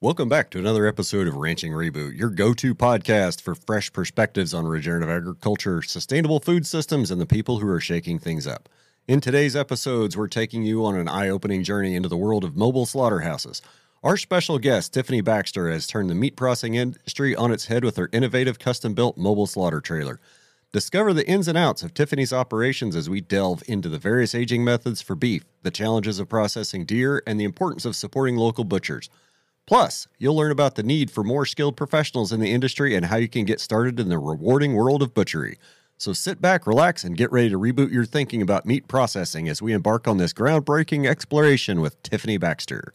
Welcome back to another episode of Ranching Reboot, your go to podcast for fresh perspectives on regenerative agriculture, sustainable food systems, and the people who are shaking things up. In today's episodes, we're taking you on an eye opening journey into the world of mobile slaughterhouses. Our special guest, Tiffany Baxter, has turned the meat processing industry on its head with her innovative custom built mobile slaughter trailer. Discover the ins and outs of Tiffany's operations as we delve into the various aging methods for beef, the challenges of processing deer, and the importance of supporting local butchers. Plus, you'll learn about the need for more skilled professionals in the industry and how you can get started in the rewarding world of butchery. So sit back, relax, and get ready to reboot your thinking about meat processing as we embark on this groundbreaking exploration with Tiffany Baxter.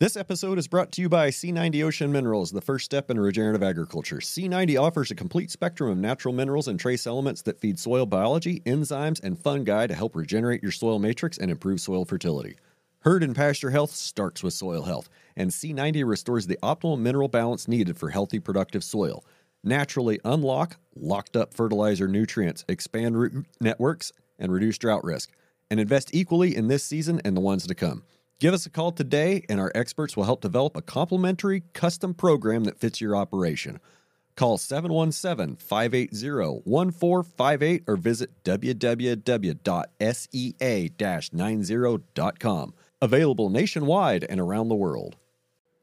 This episode is brought to you by Sea-90 Ocean Minerals, the first step in regenerative agriculture. Sea-90 offers a complete spectrum of natural minerals and trace elements that feed soil biology, enzymes, and fungi to help regenerate your soil matrix and improve soil fertility. Herd and pasture health starts with soil health, and Sea-90 restores the optimal mineral balance needed for healthy, productive soil. Naturally unlock locked up fertilizer nutrients, expand root networks, and reduce drought risk, and invest equally in this season and the ones to come. Give us a call today, and our experts will help develop a complimentary custom program that fits your operation. Call 717 580 1458 or visit www.sea 90.com. Available nationwide and around the world.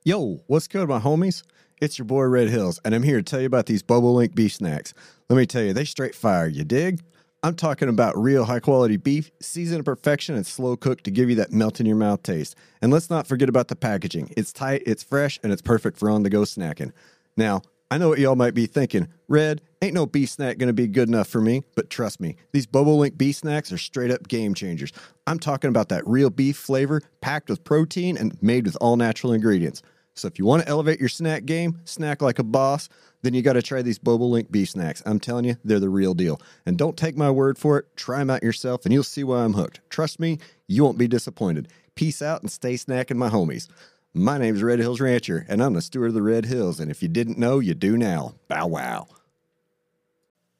Yo, what's good, my homies? It's your boy Red Hills, and I'm here to tell you about these Bobolink beef snacks. Let me tell you, they straight fire, you dig? I'm talking about real high quality beef, seasoned to perfection and slow cooked to give you that melt in your mouth taste. And let's not forget about the packaging. It's tight, it's fresh, and it's perfect for on the go snacking. Now, I know what y'all might be thinking. Red, ain't no beef snack gonna be good enough for me, but trust me, these Bobolink beef snacks are straight up game changers. I'm talking about that real beef flavor, packed with protein and made with all natural ingredients. So if you want to elevate your snack game, snack like a boss, then you got to try these Bobolink beef snacks. I'm telling you, they're the real deal. And don't take my word for it. Try them out yourself, and you'll see why I'm hooked. Trust me, you won't be disappointed. Peace out and stay snacking, my homies. My name's Red Hills Rancher, and I'm the steward of the Red Hills. And if you didn't know, you do now. Bow wow.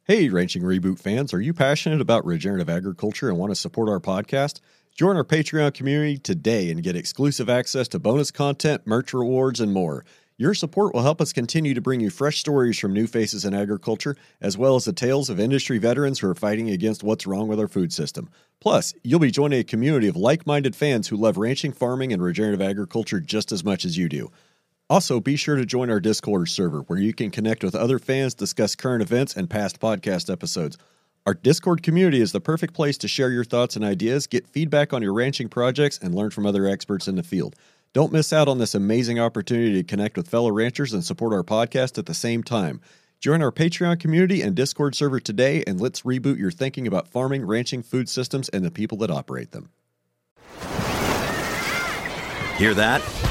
Hey, Ranching Reboot fans, are you passionate about regenerative agriculture and want to support our podcast? Join our Patreon community today and get exclusive access to bonus content, merch rewards, and more. Your support will help us continue to bring you fresh stories from new faces in agriculture, as well as the tales of industry veterans who are fighting against what's wrong with our food system. Plus, you'll be joining a community of like minded fans who love ranching, farming, and regenerative agriculture just as much as you do. Also, be sure to join our Discord server where you can connect with other fans, discuss current events, and past podcast episodes. Our Discord community is the perfect place to share your thoughts and ideas, get feedback on your ranching projects, and learn from other experts in the field. Don't miss out on this amazing opportunity to connect with fellow ranchers and support our podcast at the same time. Join our Patreon community and Discord server today, and let's reboot your thinking about farming, ranching, food systems, and the people that operate them. Hear that?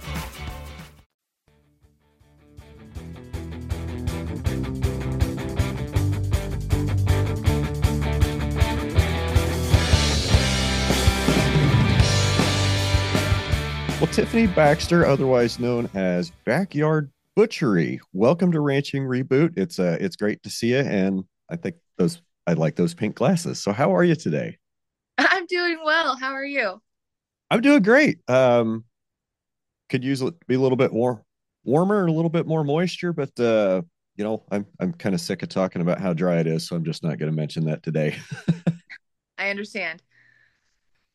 Well, Tiffany Baxter, otherwise known as Backyard Butchery, welcome to Ranching Reboot. It's uh, it's great to see you, and I think those I like those pink glasses. So, how are you today? I'm doing well. How are you? I'm doing great. Um, could use it be a little bit more warmer, a little bit more moisture, but uh, you know, I'm I'm kind of sick of talking about how dry it is, so I'm just not going to mention that today. I understand.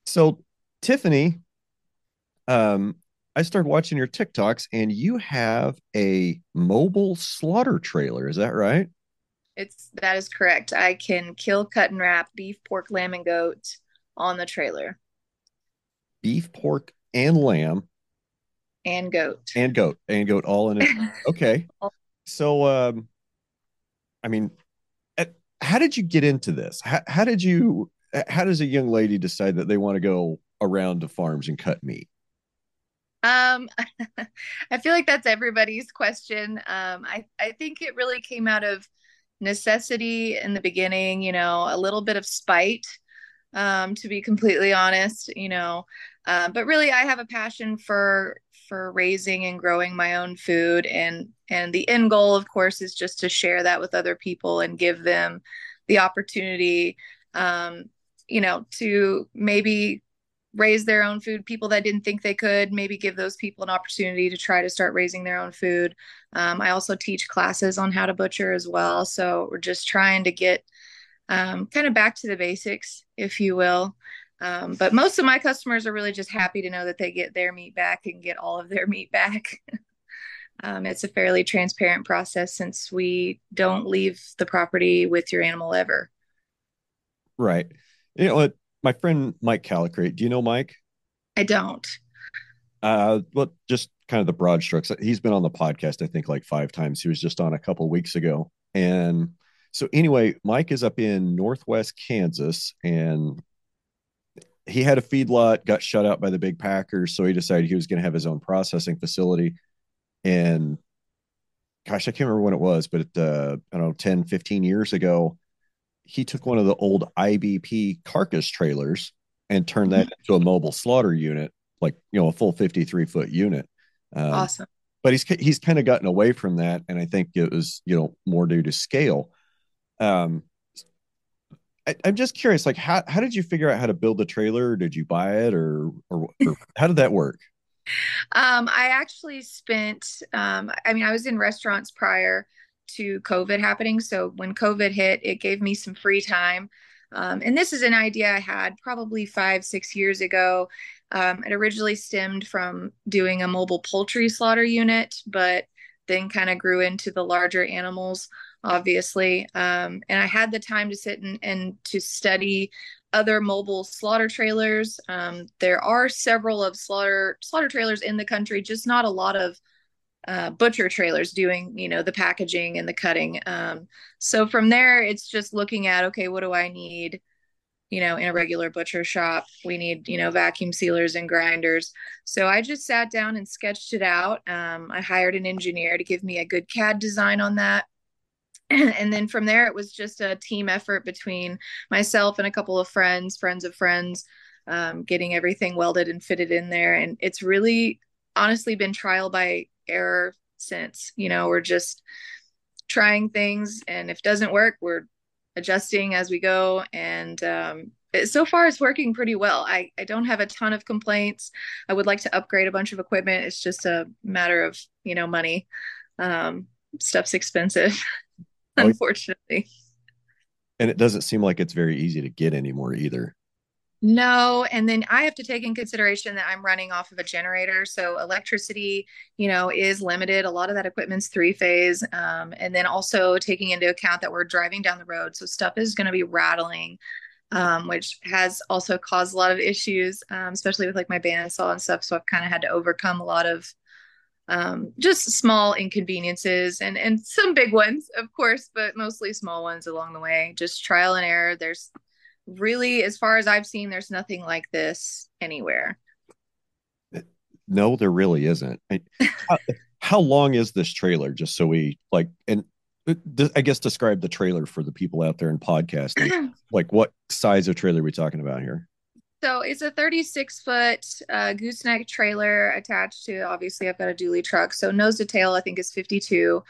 So, Tiffany, um, I started watching your TikToks, and you have a mobile slaughter trailer. Is that right? It's that is correct. I can kill, cut, and wrap beef, pork, lamb, and goat on the trailer. Beef, pork, and lamb, And goat. and goat, and goat all in it. Okay. So, um, I mean, how did you get into this? How, how did you? How does a young lady decide that they want to go around to farms and cut meat? Um, I feel like that's everybody's question. Um, I I think it really came out of necessity in the beginning, you know, a little bit of spite, um, to be completely honest, you know. Uh, but really, I have a passion for for raising and growing my own food, and and the end goal, of course, is just to share that with other people and give them the opportunity, um, you know, to maybe raise their own food. People that didn't think they could maybe give those people an opportunity to try to start raising their own food. Um, i also teach classes on how to butcher as well. So we're just trying to get um, kind of back to the basics if you will. Um, but most of my customers are really just happy to know that they get their meat back and get all of their meat back. Um, it's a fairly transparent process since we don't leave the property with your animal ever. Right. You know my friend Mike Callicrate. Do you know Mike? I don't. Uh, well, just kind of the broad strokes. He's been on the podcast, I think, like five times. He was just on a couple weeks ago. And so, anyway, Mike is up in Northwest Kansas and he had a feedlot, got shut out by the big Packers. So he decided he was going to have his own processing facility. And gosh, I can't remember when it was, but uh, I don't know, 10, 15 years ago, he took one of the old IBP carcass trailers and turned that mm-hmm. into a mobile slaughter unit, like you know, a full 53 foot unit. Um, awesome. But he's he's kind of gotten away from that, and I think it was you know more due to scale. Um, I, am just curious, like how how did you figure out how to build the trailer? Did you buy it, or or, or how did that work? Um, I actually spent. Um, I mean, I was in restaurants prior to COVID happening. So when COVID hit, it gave me some free time. Um, and this is an idea I had probably five, six years ago. Um, it originally stemmed from doing a mobile poultry slaughter unit, but then kind of grew into the larger animals, obviously. Um, and I had the time to sit and, and to study other mobile slaughter trailers. Um, there are several of slaughter slaughter trailers in the country, just not a lot of uh, butcher trailers doing you know the packaging and the cutting. Um, so from there it's just looking at okay what do i need you know in a regular butcher shop? We need you know vacuum sealers and grinders. So i just sat down and sketched it out. Um, i hired an engineer to give me a good CAD design on that. And then from there it was just a team effort between myself and a couple of friends friends of friends um, getting everything welded and fitted in there. And it's really honestly been trial by error since you know we're just trying things and if it doesn't work we're adjusting as we go and um, it, so far it's working pretty well. I, I don't have a ton of complaints. I would like to upgrade a bunch of equipment. It's just a matter of you know money. Um, stuff's expensive oh, unfortunately. And it doesn't seem like it's very easy to get anymore either no, and then I have to take in consideration that I'm running off of a generator, so electricity, you know, is limited. A lot of that equipment's three phase, um, and then also taking into account that we're driving down the road, so stuff is going to be rattling, um, which has also caused a lot of issues, um, especially with like my bandsaw and stuff. So I've kind of had to overcome a lot of um, just small inconveniences and and some big ones, of course, but mostly small ones along the way. Just trial and error. There's really, as far as I've seen, there's nothing like this anywhere. No, there really isn't. how, how long is this trailer? Just so we like, and uh, I guess describe the trailer for the people out there in podcasting. like, what size of trailer are we talking about here? So it's a 36 foot uh, gooseneck trailer attached to. Obviously, I've got a dually truck. So nose to tail, I think is 52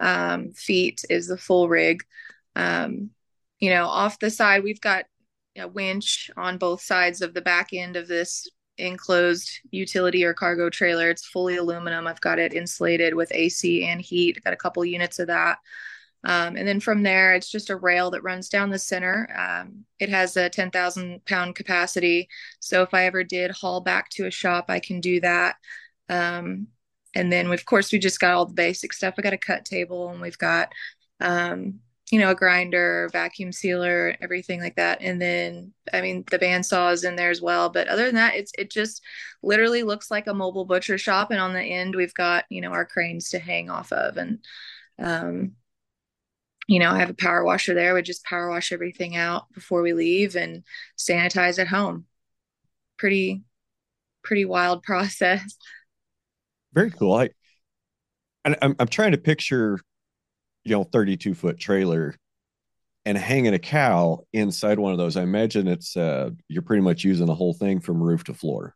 um, feet is the full rig. Um, you know, off the side, we've got a winch on both sides of the back end of this enclosed utility or cargo trailer. It's fully aluminum. I've got it insulated with AC and heat. I've got a couple units of that. Um, and then from there, it's just a rail that runs down the center. Um, it has a 10,000 pound capacity. So if I ever did haul back to a shop, I can do that. Um, and then, of course, we just got all the basic stuff. I got a cut table and we've got um, you know, a grinder, vacuum sealer, everything like that. And then, I mean, the bandsaw is in there as well. But other than that, it's it just literally looks like a mobile butcher shop. And on the end, we've got you know our cranes to hang off of, and um, you know, I have a power washer there. We just power wash everything out before we leave and sanitize at home. Pretty, pretty wild process. Very cool. I, and I'm I'm trying to picture you know 32 foot trailer and hanging a cow inside one of those i imagine it's uh you're pretty much using the whole thing from roof to floor.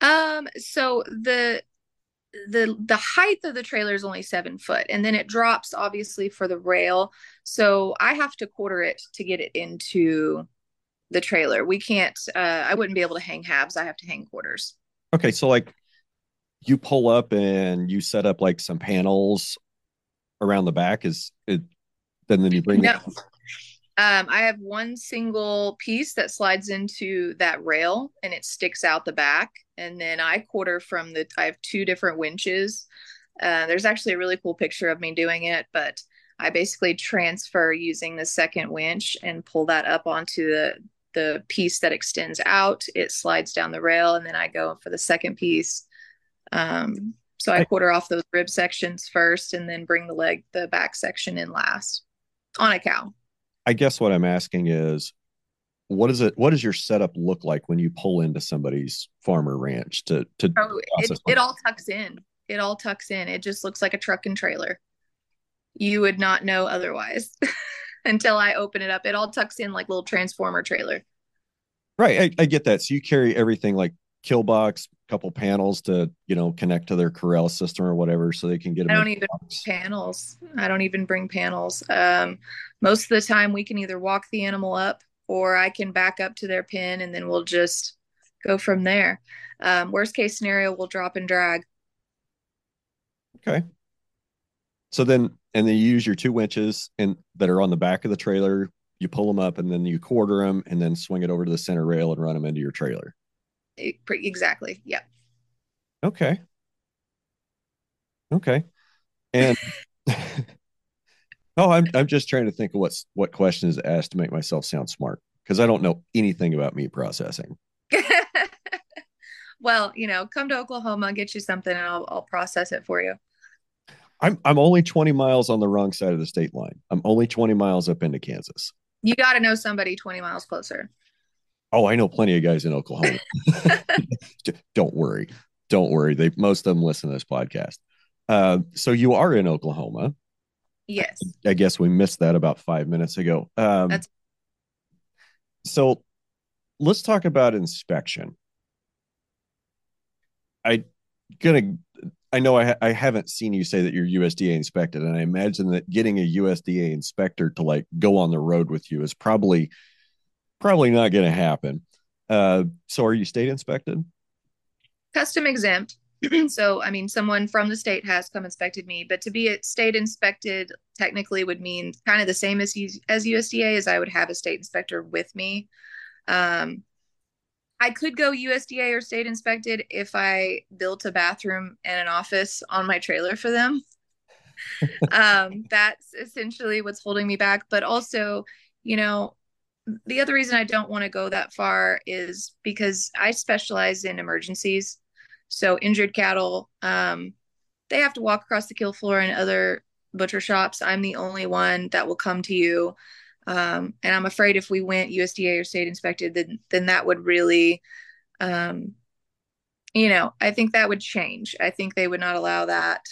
Um so the the the height of the trailer is only seven foot and then it drops obviously for the rail. So i have to quarter it to get it into the trailer. We can't uh i wouldn't be able to hang halves. I have to hang quarters. Okay so like you pull up and you set up like some panels around the back is it then then you bring no. it um, I have one single piece that slides into that rail and it sticks out the back. And then I quarter from the, I have two different winches. Uh, there's actually a really cool picture of me doing it, but I basically transfer using the second winch and pull that up onto the, the piece that extends out. It slides down the rail and then I go for the second piece. Um, so I quarter off those rib sections first and then bring the leg, the back section in last on a cow. I guess what I'm asking is what is it what does your setup look like when you pull into somebody's farmer ranch to to oh, it, it all tucks in. It all tucks in. It just looks like a truck and trailer. You would not know otherwise until i open it up. It all tucks in like little transformer trailer. Right. I, I get that. So you carry everything like kill box couple panels to you know connect to their corral system or whatever so they can get i don't even panels. I don't even bring panels. Um most of the time we can either walk the animal up or i can back up to their pen and then we'll just go from there. Um, worst case scenario we'll drop and drag. Okay. So then and then you use your two winches and that are on the back of the trailer. You pull them up and then you quarter them and then swing it over to the center rail and run them into your trailer exactly. Yep. Okay. Okay. And oh, I'm I'm just trying to think of what's what questions to ask to make myself sound smart because I don't know anything about meat processing. well, you know, come to Oklahoma, get you something, and I'll I'll process it for you. I'm I'm only 20 miles on the wrong side of the state line. I'm only 20 miles up into Kansas. You got to know somebody 20 miles closer. Oh, I know plenty of guys in Oklahoma. Don't worry. Don't worry. They most of them listen to this podcast. Uh, so you are in Oklahoma. Yes. I guess we missed that about five minutes ago. Um, That's- so let's talk about inspection. I gonna I know I, ha- I haven't seen you say that you're USDA inspected, and I imagine that getting a USDA inspector to like go on the road with you is probably probably not going to happen. Uh, so are you state inspected? Custom exempt. so, I mean, someone from the state has come inspected me, but to be a state inspected technically would mean kind of the same as as USDA, as I would have a state inspector with me. Um, I could go USDA or state inspected if I built a bathroom and an office on my trailer for them. um, that's essentially what's holding me back. But also, you know, the other reason I don't want to go that far is because I specialize in emergencies. So injured cattle, um, they have to walk across the kill floor in other butcher shops. I'm the only one that will come to you. Um, and I'm afraid if we went USDA or state inspected, then then that would really, um, you know, I think that would change. I think they would not allow that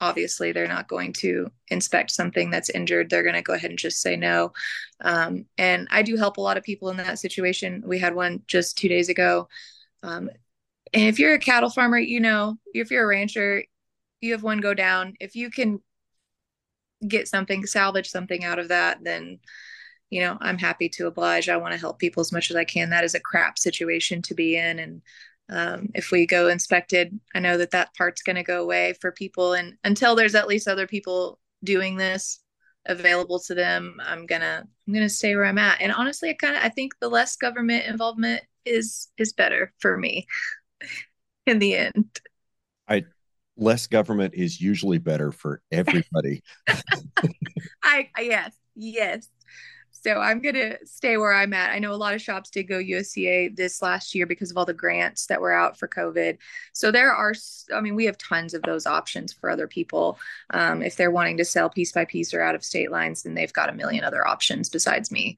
obviously they're not going to inspect something that's injured. They're going to go ahead and just say no. Um, and i do help a lot of people in that situation. We had one just two days ago. Um, and if you're a cattle farmer you know if you're a rancher you have one go down. If you can get something salvage something out of that then you know i'm happy to oblige. I want to help people as much as i can. That is a crap situation to be in and um, if we go inspected i know that that part's going to go away for people. And until there's at least other people doing this available to them i'm gonna i'm gonna stay where i'm at. And honestly i kind of i think the less government involvement is is better for me in the end. I less government is usually better for everybody. I, I yes yes so I'm going to stay where I'm at. I know a lot of shops did go USDA this last year because of all the grants that were out for COVID. So there are, I mean, we have tons of those options for other people. Um, if they're wanting to sell piece by piece or out of state lines, then they've got a million other options besides me.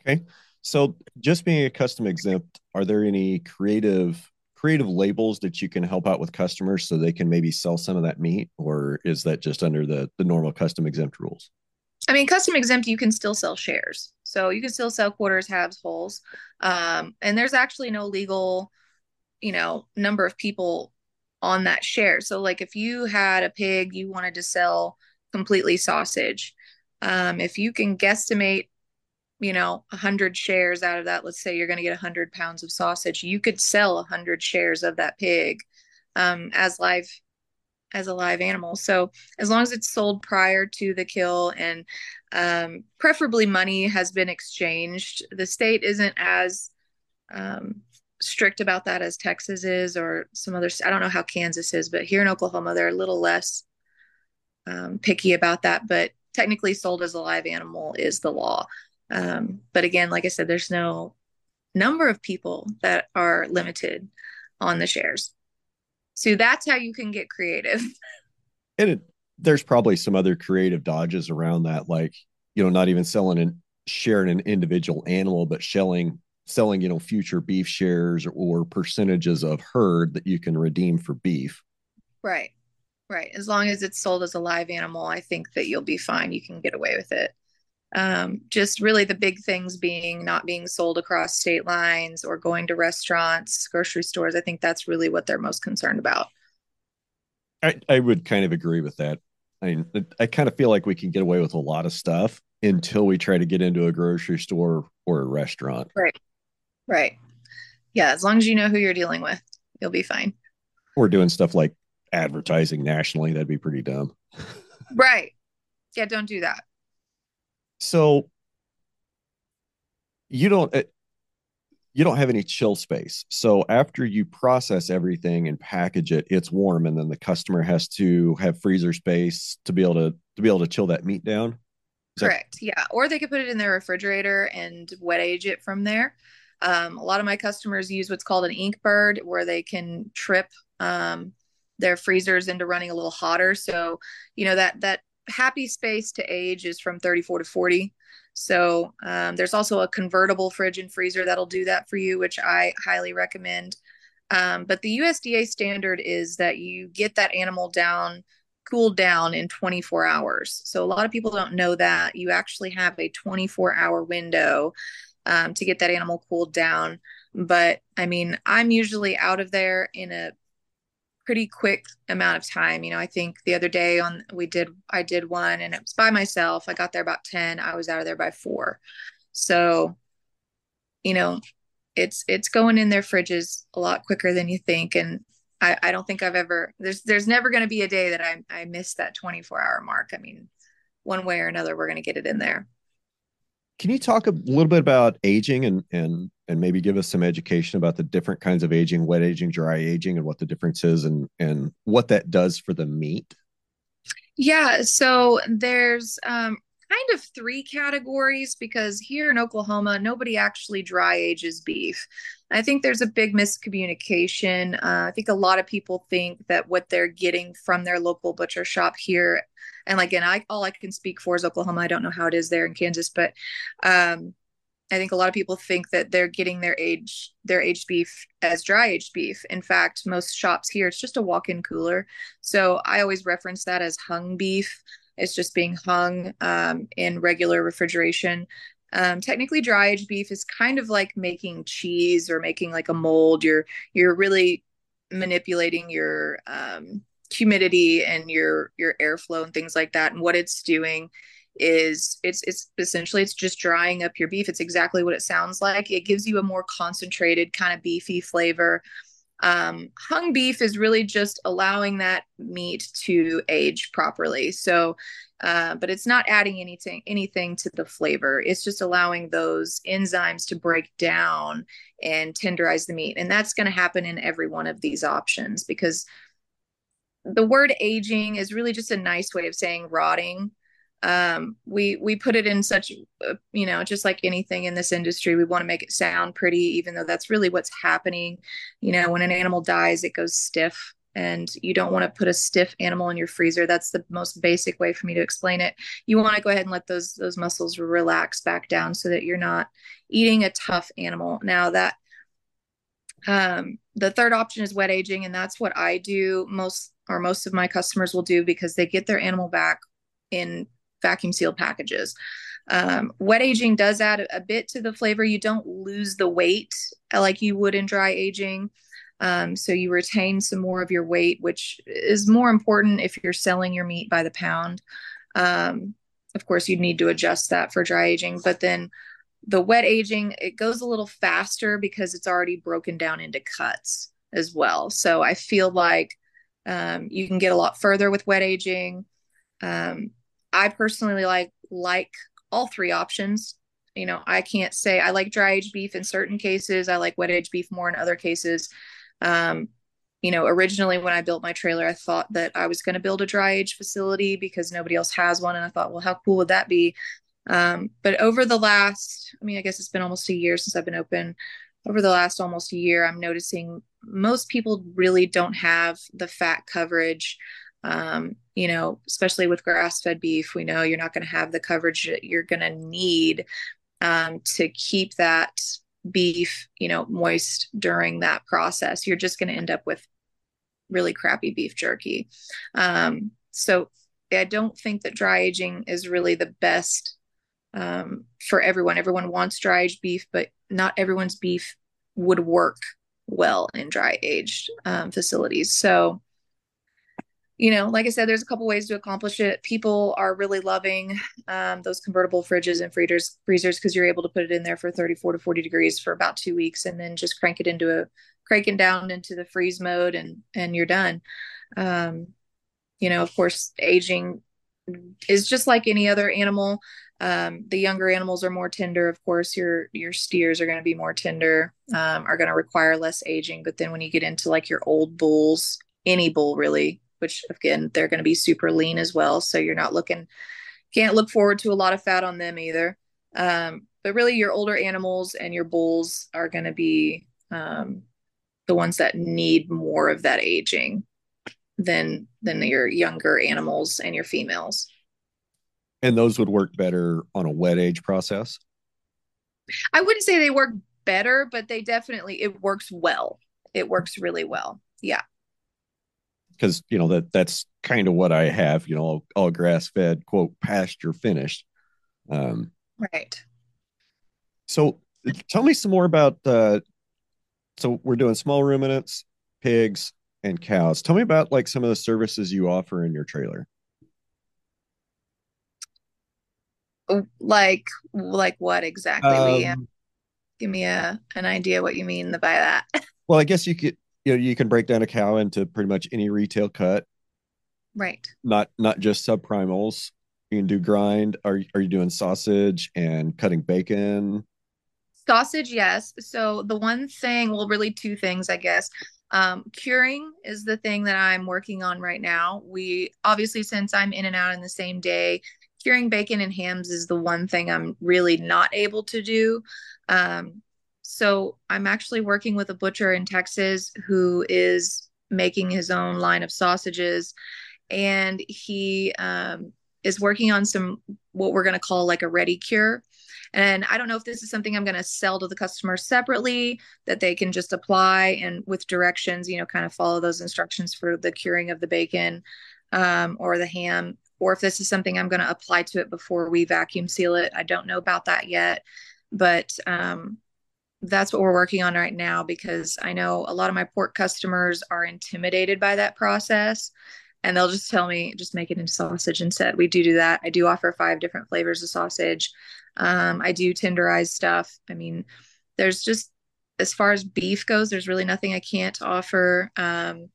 Okay. So just being a custom exempt, are there any creative creative labels that you can help out with customers so they can maybe sell some of that meat, or is that just under the the normal custom exempt rules? I mean, custom exempt, you can still sell shares. So you can still sell quarters, halves, wholes. Um, and there's actually no legal, you know, number of people on that share. So, like, if you had a pig, you wanted to sell completely sausage, um, if you can guesstimate, you know, 100 shares out of that, let's say you're going to get 100 pounds of sausage, you could sell 100 shares of that pig um, as live as a live animal. So as long as it's sold prior to the kill and um, preferably money has been exchanged, the state isn't as um, strict about that as Texas is or some other. I don't know how Kansas is, but here in Oklahoma they're a little less um, picky about that. But technically, sold as a live animal is the law. Um, but again, like I said, there's no number of people that are limited on the shares. So that's how you can get creative. And it, there's probably some other creative dodges around that, like you know, not even selling and sharing an individual animal, but selling selling you know future beef shares or percentages of herd that you can redeem for beef. Right, right. As long as it's sold as a live animal, I think that you'll be fine. You can get away with it. Um, just really the big things being not being sold across state lines or going to restaurants, grocery stores. I think that's really what they're most concerned about. I, I would kind of agree with that. I mean, I kind of feel like we can get away with a lot of stuff until we try to get into a grocery store or a restaurant. Right. Right. Yeah. As long as you know who you're dealing with, you'll be fine. We're doing stuff like advertising nationally. That'd be pretty dumb. right. Yeah. Don't do that. So you don't eh, you don't have any chill space. So after you process everything and package it, it's warm, and then the customer has to have freezer space to be able to to be able to chill that meat down. Is Correct. That- yeah. Or they could put it in their refrigerator and wet age it from there. Um, a lot of my customers use what's called an Inkbird, where they can trip um, their freezers into running a little hotter. So, you know that that happy space to age is from 34 to 40. So um, there's also a convertible fridge and freezer that'll do that for you, which I highly recommend. Um, but the USDA standard is that you get that animal down, cooled down in 24 hours. So a lot of people don't know that you actually have a 24 hour window um, to get that animal cooled down. But I mean, I'm usually out of there in a pretty quick amount of time. You know, I think the other day on we did I did one and it was by myself. I got there about 10. I was out of there by 4. So, you know, it's it's going in their fridges a lot quicker than you think and I, I don't think I've ever there's there's never going to be a day that I I miss that 24 hour mark. I mean, one way or another we're going to get it in there. Can you talk a little bit about aging and and and maybe give us some education about the different kinds of aging, wet aging, dry aging, and what the difference is, and and what that does for the meat? Yeah, so there's um, kind of three categories because here in Oklahoma, nobody actually dry ages beef. I think there's a big miscommunication. Uh, I think a lot of people think that what they're getting from their local butcher shop here, and like again, I all I can speak for is Oklahoma. I don't know how it is there in Kansas, but um, I think a lot of people think that they're getting their age their aged beef as dry aged beef. In fact, most shops here it's just a walk-in cooler. So I always reference that as hung beef. It's just being hung um, in regular refrigeration. Um, technically, dry aged beef is kind of like making cheese or making like a mold. You're you're really manipulating your um, humidity and your your airflow and things like that. And what it's doing is it's it's essentially it's just drying up your beef. It's exactly what it sounds like. It gives you a more concentrated kind of beefy flavor. Um, hung beef is really just allowing that meat to age properly. So uh, but it's not adding anything anything to the flavor. It's just allowing those enzymes to break down and tenderize the meat. And that's going to happen in every one of these options because the word aging is really just a nice way of saying rotting. Um, we we put it in such uh, you know just like anything in this industry we want to make it sound pretty even though that's really what's happening. You know when an animal dies it goes stiff and you don't want to put a stiff animal in your freezer. That's the most basic way for me to explain it. You want to go ahead and let those those muscles relax back down so that you're not eating a tough animal. Now that Um, the third option is wet aging, and that's what I do most or most of my customers will do because they get their animal back in vacuum sealed packages. Um, wet aging does add a, bit to the flavor. You don't lose the weight like you would in dry aging. Um, so you retain some more of your weight, which is more important if you're selling your meat by the pound. Um, of course, you'd need to adjust that for dry aging, but then the wet aging it goes a little faster because it's already broken down into cuts as well. So I feel like um, you can get a lot further with wet aging. Um, I personally like like all three options you know i can't say i like dry aged beef in certain cases i like wet aged beef more in other cases um, you know, originally when I built my trailer, I thought that I was going to build a dry age facility because nobody else has one. And I thought, well, how cool would that be? Um, but over the last, I mean, I guess it's been almost a year since I've been open. Over the last almost a year, I'm noticing most people really don't have the fat coverage. Um, you know, especially with grass fed beef, we know you're not going to have the coverage that you're going to need um, to keep that beef, you know, moist during that process, you're just going to end up with really crappy beef jerky. Um, so I don't think that dry aging is really the best um, for everyone. Everyone wants dry aged beef, but not everyone's beef would work well in dry aged um, facilities. So you know, like I said, there's a couple ways to accomplish it. People are really loving um, those convertible fridges and freezers freezers because you're able to put it in there for 34 to 40 degrees for about two weeks, and then just crank it into a crank it down into the freeze mode, and and you're done. Um, you know, of course, aging is just like any other animal. Um, the younger animals are more tender. Of course, your your steers are going to be more tender, um, are going to require less aging. But then when you get into like your old bulls, any bull really, which again, they're going to be super lean as well. So you're not looking, can't look forward to a lot of fat on them either. Um, but really, your older animals and your bulls are going to be um, the ones that need more of that aging than than your younger animals and your females. And those would work better on a wet age process. I wouldn't say they work better, but they definitely it works well. It works really well. Yeah because you know that that's kind of what I have. You know, all, all grass fed, quote pasture finished. Um, right. So, tell me some more about. Uh, so we're doing small ruminants, pigs, and cows. Tell me about like some of the services you offer in your trailer. Oh, like, like what exactly? Um, give me a an idea what you mean by that. well, I guess you could you know you can break down a cow into pretty much any retail cut. Right. Not not just subprimals. You can do grind. Are, are you doing sausage and cutting bacon? Sausage yes. So the one thing well really two things i guess. Um, curing is the thing that i'm working on right now. We obviously since i'm in and out in the same day curing bacon and hams is the one thing i'm really not able to do. Um, so I'm actually working with a butcher in Texas who is making his own line of sausages, and he um, is working on some what we're going to call like a ready cure. And I don't know if this is something I'm going to sell to the customer separately that they can just apply and with directions, you know, kind of follow those instructions for the curing of the bacon um, or the ham, or if this is something I'm going to apply to it before we vacuum seal it. I don't know about that yet, but um, that's what we're working on right now because I know a lot of my pork customers are intimidated by that process and they'll just tell me just make it into sausage instead. We do do that. I do offer five different flavors of sausage. Um, I do tenderize stuff. I mean, there's just as far as beef goes, there's really nothing I can't offer. Um,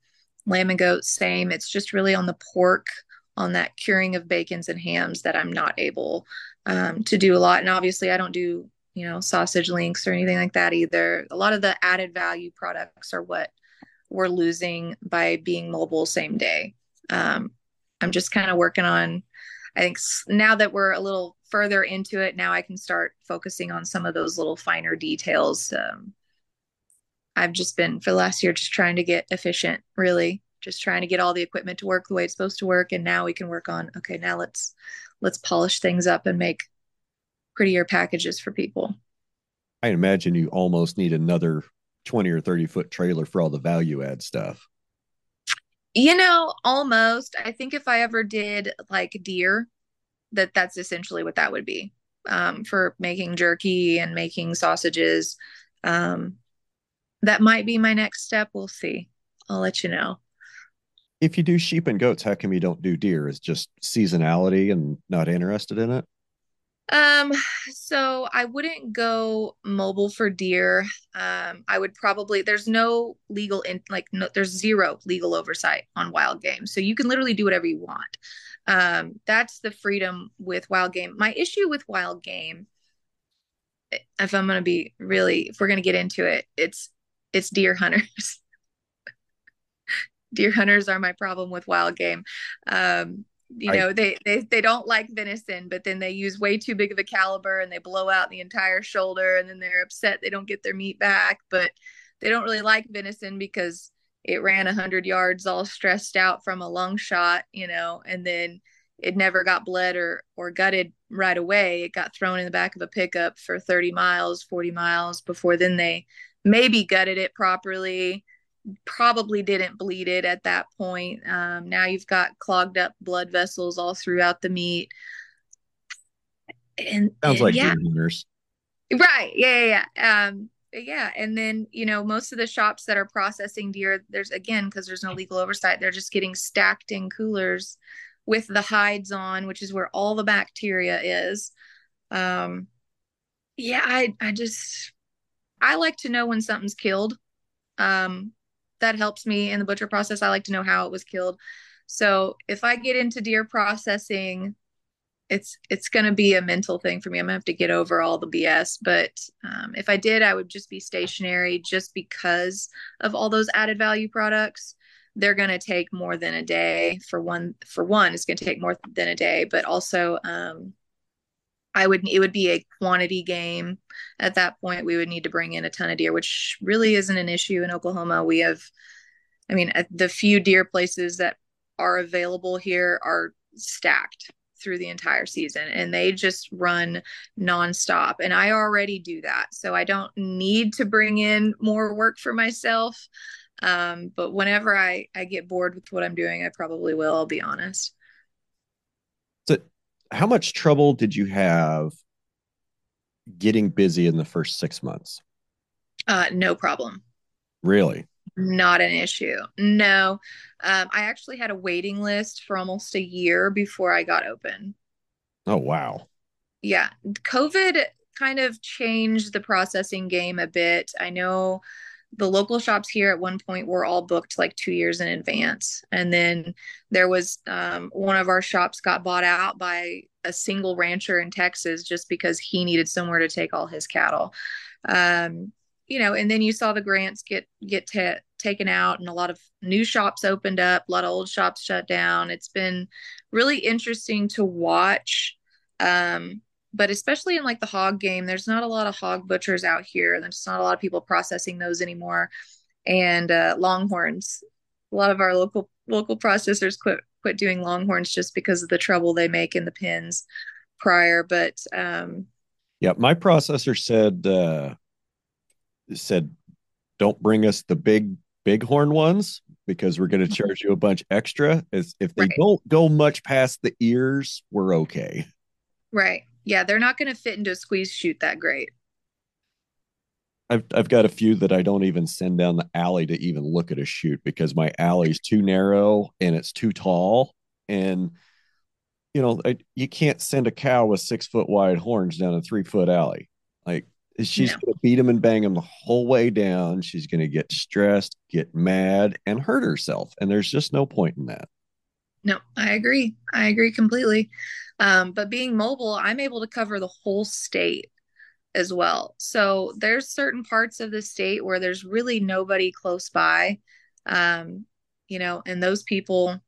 lamb and goat, same. It's just really on the pork, on that curing of bacons and hams that I'm not able um, to do a lot. And obviously, I don't do you know sausage links or anything like that either. A lot of the added value products are what we're losing by being mobile same day. Um, i'm just kind of working on i think now that we're a little further into it now i can start focusing on some of those little finer details. Um, i've just been for the last year just trying to get efficient really just trying to get all the equipment to work the way it's supposed to work and now we can work on okay now let's let's polish things up and make prettier packages for people. I imagine you almost need another 20 or 30 foot trailer for all the value add stuff. You know, almost. I think if I ever did like deer, that that's essentially what that would be um, for making jerky and making sausages. Um, that might be my next step. We'll see. I'll let you know. If you do sheep and goats, how come you don't do deer? Is just seasonality and not interested in it? Um, so I wouldn't go mobile for deer. Um, I would probably there's no legal in like no there's zero legal oversight on wild game. So you can literally do whatever you want. Um, that's the freedom with wild game. My issue with wild game, if I'm gonna be really, if we're gonna get into it, it's it's deer hunters. deer hunters are my problem with wild game. Um, you know I, they, they they don't like venison but then they use way too big of a caliber and they blow out the entire shoulder and then they're upset they don't get their meat back. But they don't really like venison because it ran 100 yards all stressed out from a lung shot you know and then it never got bled or or gutted right away. It got thrown in the back of a pickup for 30 miles 40 miles before then they maybe gutted it properly probably didn't bleed it at that point. Um, now you've got clogged up blood vessels all throughout the meat. And sounds and like yeah. Right. Yeah, yeah, yeah. Um, yeah. And then, you know, most of the shops that are processing deer, there's again, because there's no legal oversight, they're just getting stacked in coolers with the hides on, which is where all the bacteria is. Um, yeah, I, I just, I like to know when something's killed. Um, that helps me in the butcher process. I like to know how it was killed. So if I get into deer processing, it's it's going to be a mental thing for me. I'm gonna have to get over all the BS. But um, if I did, I would just be stationary, just because of all those added value products. They're going to take more than a day for one. For one, it's going to take more than a day, but also um, I would it would be a quantity game. At that point, we would need to bring in a ton of deer, which really isn't an issue in Oklahoma. We have, I mean, the few deer places that are available here are stacked through the entire season and they just run nonstop. And I already do that. So I don't need to bring in more work for myself. Um, but whenever I, I get bored with what I'm doing, I probably will, I'll be honest. How much trouble did you have getting busy in the first six months? Uh, no problem. Really? Not an issue. No. Um, I actually had a waiting list for almost a year before I got open. Oh, wow. Yeah. COVID kind of changed the processing game a bit. I know the local shops here at one point were all booked like two years in advance. And then there was um, one of our shops got bought out by a single rancher in Texas just because he needed somewhere to take all his cattle. Um, you know, and then you saw the grants get get t- taken out, and a lot of new shops opened up, a lot of old shops shut down. It's been really interesting to watch. Um, but especially in like the hog game, there's not a lot of hog butchers out here. There's not a lot of people processing those anymore. And uh, longhorns, a lot of our local local processors quit quit doing longhorns just because of the trouble they make in the pins prior. But um, yeah, my processor said uh, said don't bring us the big bighorn ones because we're going to charge you a bunch extra. As if they right. don't go much past the ears, we're okay. Right yeah, they're not going to fit into a squeeze chute that great. I've I've got a few that I don't even send down the alley to even look at a chute because my alley's too narrow and it's too tall. And you know I, you can't send a cow with six foot wide horns down a three foot alley. Like she's no. gonna beat him and bang him the whole way down. She's gonna get stressed get mad and hurt herself. And there's just no point in that no i agree i agree completely um, but being mobile, I'm able to cover the whole state as well. So there's certain parts of the state where there's really nobody close by. Um, you know, and those people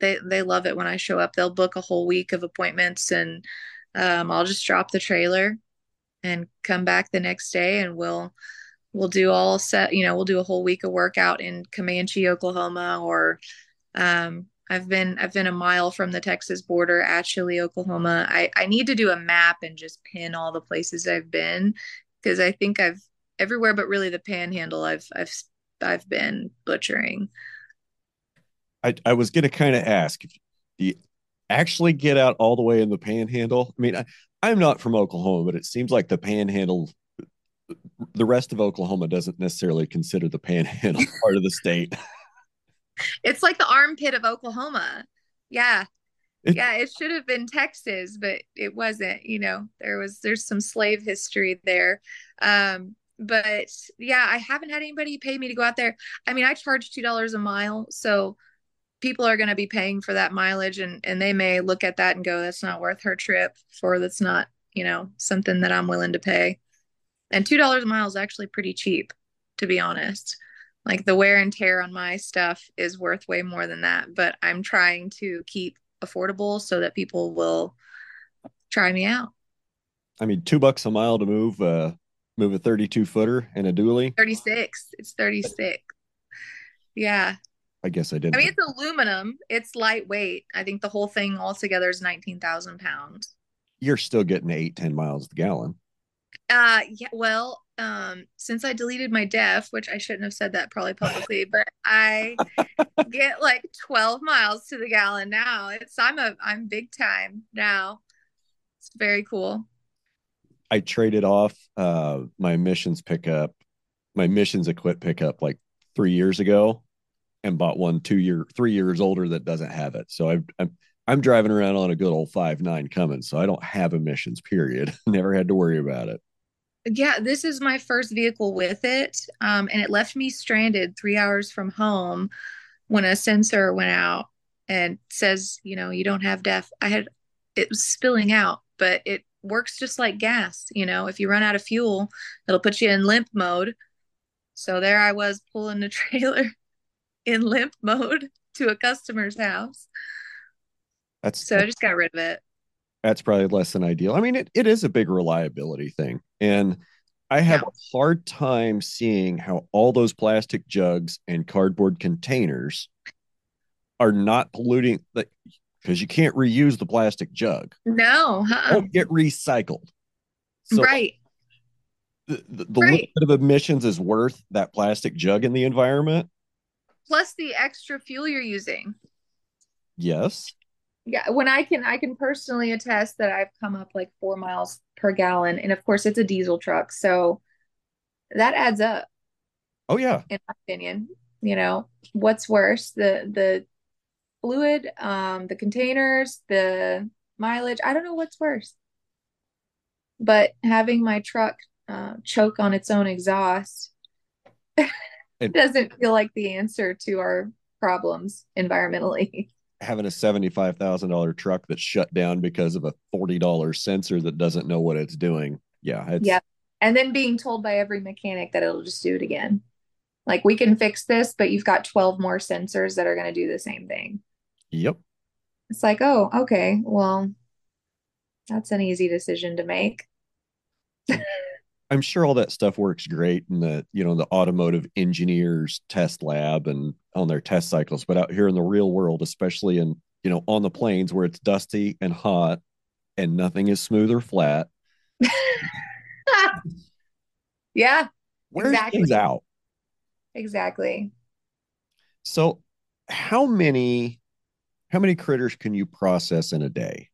they they love it when I show up. They'll book a whole week of appointments and um, I'll just drop the trailer and come back the next day and we'll we'll do all set, you know, we'll do a whole week of workout in Comanche, Oklahoma or um, I've been I've been a mile from the Texas border actually Oklahoma. I, I need to do a map and just pin all the places I've been because I think I've everywhere but really the panhandle I've I've I've been butchering. I, I was to kind of ask, do you actually get out all the way in the panhandle? I mean, I, I'm not from Oklahoma, but it seems like the panhandle, the rest of Oklahoma doesn't necessarily consider the panhandle part of the state. It's like the armpit of Oklahoma. Yeah. yeah, it should have been Texas, but it wasn't. You know, there was there's some slave history there. Um, but yeah, I haven't had anybody pay me to go out there. I mean, I charge two dollars a mile, so people are going to be paying for that mileage, and and they may look at that and go, "That's not worth her trip," for that's not you know something that I'm willing to pay. And two dollars a mile is actually pretty cheap, to be honest. Like the wear and tear on my stuff is worth way more than that, but I'm trying to keep affordable so that people will try me out. I mean, two bucks a mile to move uh move a 32 footer and a dually? 36 it's 36 yeah. I guess i didn't i mean it's aluminum. It's lightweight. I think the whole thing altogether is 19000 pounds. You're still getting eight ten miles a gallon. Uh yeah well um since i deleted my def which i shouldn't have said that probably publicly but i get like 12 miles to the gallon now it's i'm a i'm big time now it's very cool I traded off uh, my emissions pickup, my emissions equip pickup like three years ago, and bought one two year, three years older that doesn't have it. So I've, I'm I'm driving around on a good old five nine Cummins, so I don't have emissions. Period. Never had to worry about it. Yeah, this is my first vehicle with it, um, and it left me stranded three hours from home when a sensor went out and says, you know, you don't have DEF. I had it was spilling out, but it works just like gas. You know, if you run out of fuel, it'll put you in limp mode. So there I was pulling the trailer in limp mode to a customer's house. That's so I just got rid of it. That's probably less than ideal. I mean, it, it is a big reliability thing. And I have yeah. a hard time seeing how all those plastic jugs and cardboard containers are not polluting. Like because you can't reuse the plastic jug. No, uh-uh. don't get recycled. So right. The, the, the right. little bit of emissions is worth that plastic jug in the environment. Plus the extra fuel you're using. Yes. Yeah, when I can I can personally attest that I've come up like four miles per gallon. And of course it's a diesel truck. So that adds up. Oh yeah. In my opinion. You know, what's worse, the the fluid, um, the containers, the mileage. I don't know what's worse. But having my truck uh, choke on its own exhaust it doesn't feel like the answer to our problems environmentally. Having a $75,000 truck that's shut down because of a $40 sensor that doesn't know what it's doing. Yeah. It's... Yeah. And then being told by every mechanic that it'll just do it again. Like we can fix this, but you've got 12 more sensors that are going to do the same thing. Yep. It's like, oh, okay, well, that's an easy decision to make. I'm sure all that stuff works great in the, you know, the automotive engineers test lab and on their test cycles, but out here in the real world, especially in, you know, on the plains where it's dusty and hot and nothing is smooth or flat. yeah. Where's exactly. things out? Exactly. So how many how many critters can you process in a day?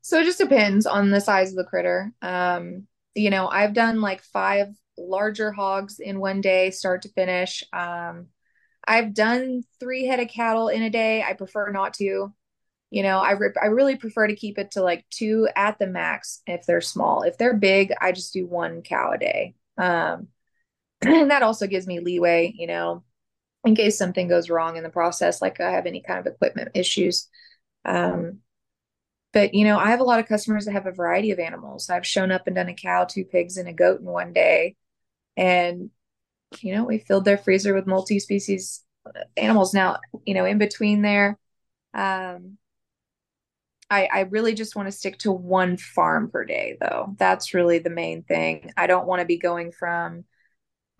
So it just depends on the size of the critter. Um, you know, I've done like five larger hogs in one day, start to finish. Um, I've done three head of cattle in a day. I prefer not to. You know, I re- I really prefer to keep it to like two at the max if they're small. If they're big, I just do one cow a day. Um, and that also gives me leeway. You know, in case something goes wrong in the process, like I have any kind of equipment issues. Um, but you know, I have a lot of customers that have a variety of animals. I've shown up and done a cow, two pigs, and a goat in one day, and you know, we filled their freezer with multi-species animals. Now, you know, in between there, um, I, I really just want to stick to one farm per day, though. That's really the main thing. I don't want to be going from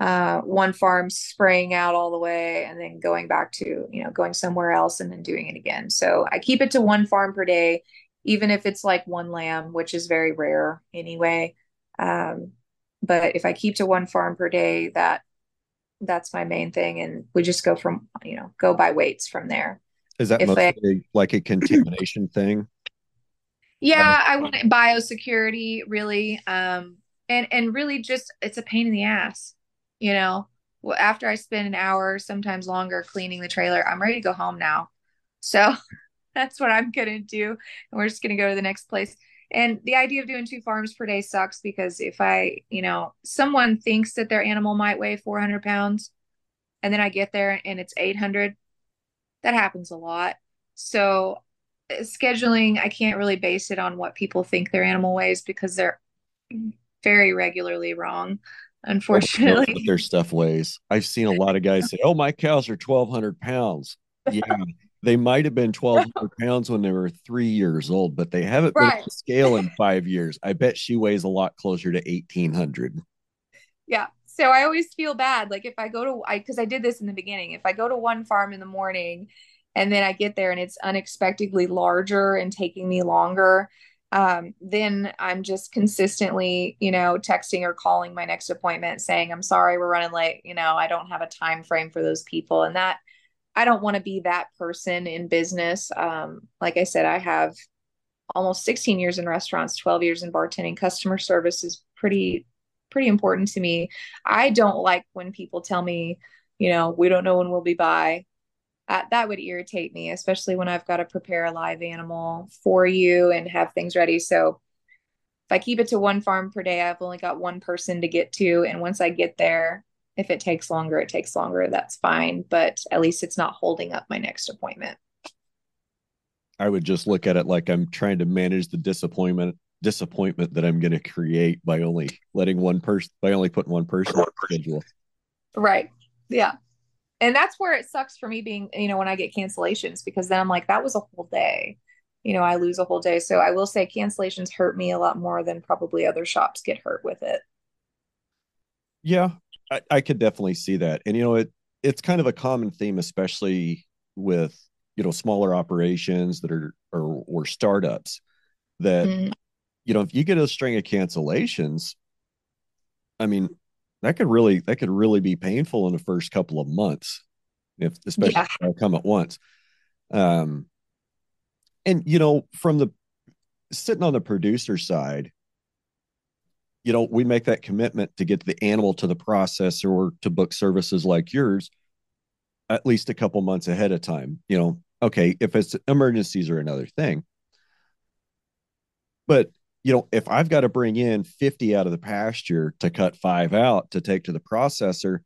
uh, one farm spraying out all the way and then going back to you know going somewhere else and then doing it again so i keep it to one farm per day even if it's like one lamb which is very rare anyway um, but if I keep to one farm per day, that that's my main thing. And we just go from, you know, go by weights from there. Is that mostly I, like a contamination thing? Yeah, I want biosecurity really. Um, and, and really just, it's a pain in the ass, you know, well, after I spend an hour, sometimes longer cleaning the trailer, I'm ready to go home now. So that's what I'm going to do. And we're just going to go to the next place. And the idea of doing two farms per day sucks because if I, you know, someone thinks that their animal might weigh 400 pounds and then I get there and it's 800, that happens a lot. So uh, scheduling, I can't really base it on what people think their animal weighs because they're very regularly wrong unfortunately. their stuff weighs. I've seen a lot of guys say, "Oh, my cows are twelve hundred pounds." Yeah, they might have been twelve hundred pounds when they were three years old, but they haven't right. been scale in five years. I bet she weighs a lot closer to eighteen hundred. Yeah. So I always feel bad. Like if I go to, I because I did this in the beginning. If I go to one farm in the morning, and then I get there and it's unexpectedly larger and taking me longer, um, then I'm just consistently, you know, texting or calling my next appointment saying, I'm sorry, we're running late. You know, I don't have a time frame for those people. And that I don't want to be that person in business. Um, like I said, I have almost 16 years in restaurants, 12 years in bartending. Customer service is pretty, pretty important to me. I don't like when people tell me, you know, we don't know when we'll be by uh, that would irritate me, especially when I've got to prepare a live animal for you and have things ready. So if I keep it to one farm per day, I've only got one person to get to. And once I get there, if it takes longer, it takes longer. That's fine. But at least it's not holding up my next appointment. I would just look at it like I'm trying to manage the disappointment disappointment that I'm going to create by only letting one person by only putting one person on schedule. Right. Yeah and that's where it sucks for me being you know when i get cancellations because then i'm like that was a whole day you know i lose a whole day so i will say cancellations hurt me a lot more than probably other shops get hurt with it yeah i, I could definitely see that and you know it it's kind of a common theme especially with you know smaller operations that are or or startups that mm-hmm. you know if you get a string of cancellations i mean that could really that could really be painful in the first couple of months if especially yeah. if come at once um and you know from the sitting on the producer side you know we make that commitment to get the animal to the processor or to book services like yours at least a couple months ahead of time you know okay if it's emergencies or another thing but you know, if I've got to bring in 50 out of the pasture to cut five out to take to the processor,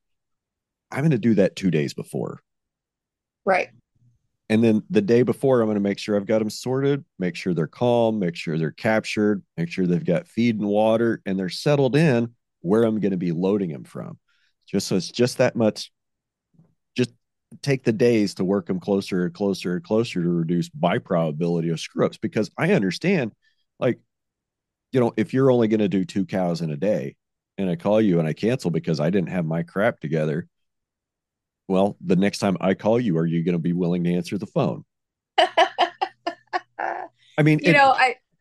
I'm going to do that two days before. Right. And then the day before, I'm going to make sure I've got them sorted, make sure they're calm, make sure they're captured, make sure they've got feed and water, and they're settled in where I'm going to be loading them from. Just so it's just that much, just take the days to work them closer and closer and closer to reduce by probability of screw ups because I understand like you know, if you're only going to do two cows in a day and I call you and I cancel because I didn't have my crap together, well, the next time I call you, are you going to be willing to answer the phone? I mean, you it, know, I,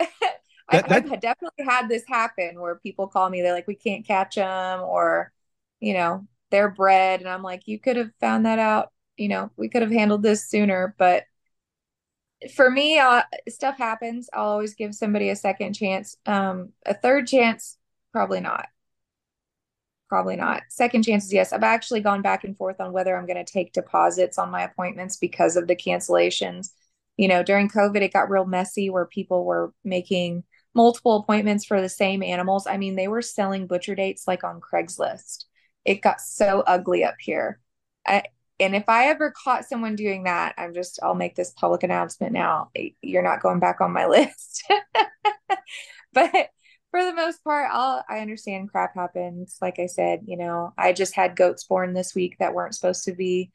that, I, have definitely had this happen where people call me, they're like, we can't catch them, or, you know, they're bred. And I'm like, you could have found that out. You know, we could have handled this sooner, but for me, uh, stuff happens. I'll always give somebody a second chance. Um, a third chance, probably not. Probably not. Second chances, yes. I've actually gone back and forth on whether I'm going to take deposits on my appointments because of the cancellations. You know, during COVID, it got real messy where people were making multiple appointments for the same animals. I mean, they were selling butcher dates like on Craigslist. It got so ugly up here. I, and if I ever caught someone doing that, I'm just, I'll make this public announcement now. You're not going back on my list. but for the most part, I'll, I understand crap happens. Like I said, you know, I just had goats born this week that weren't supposed to be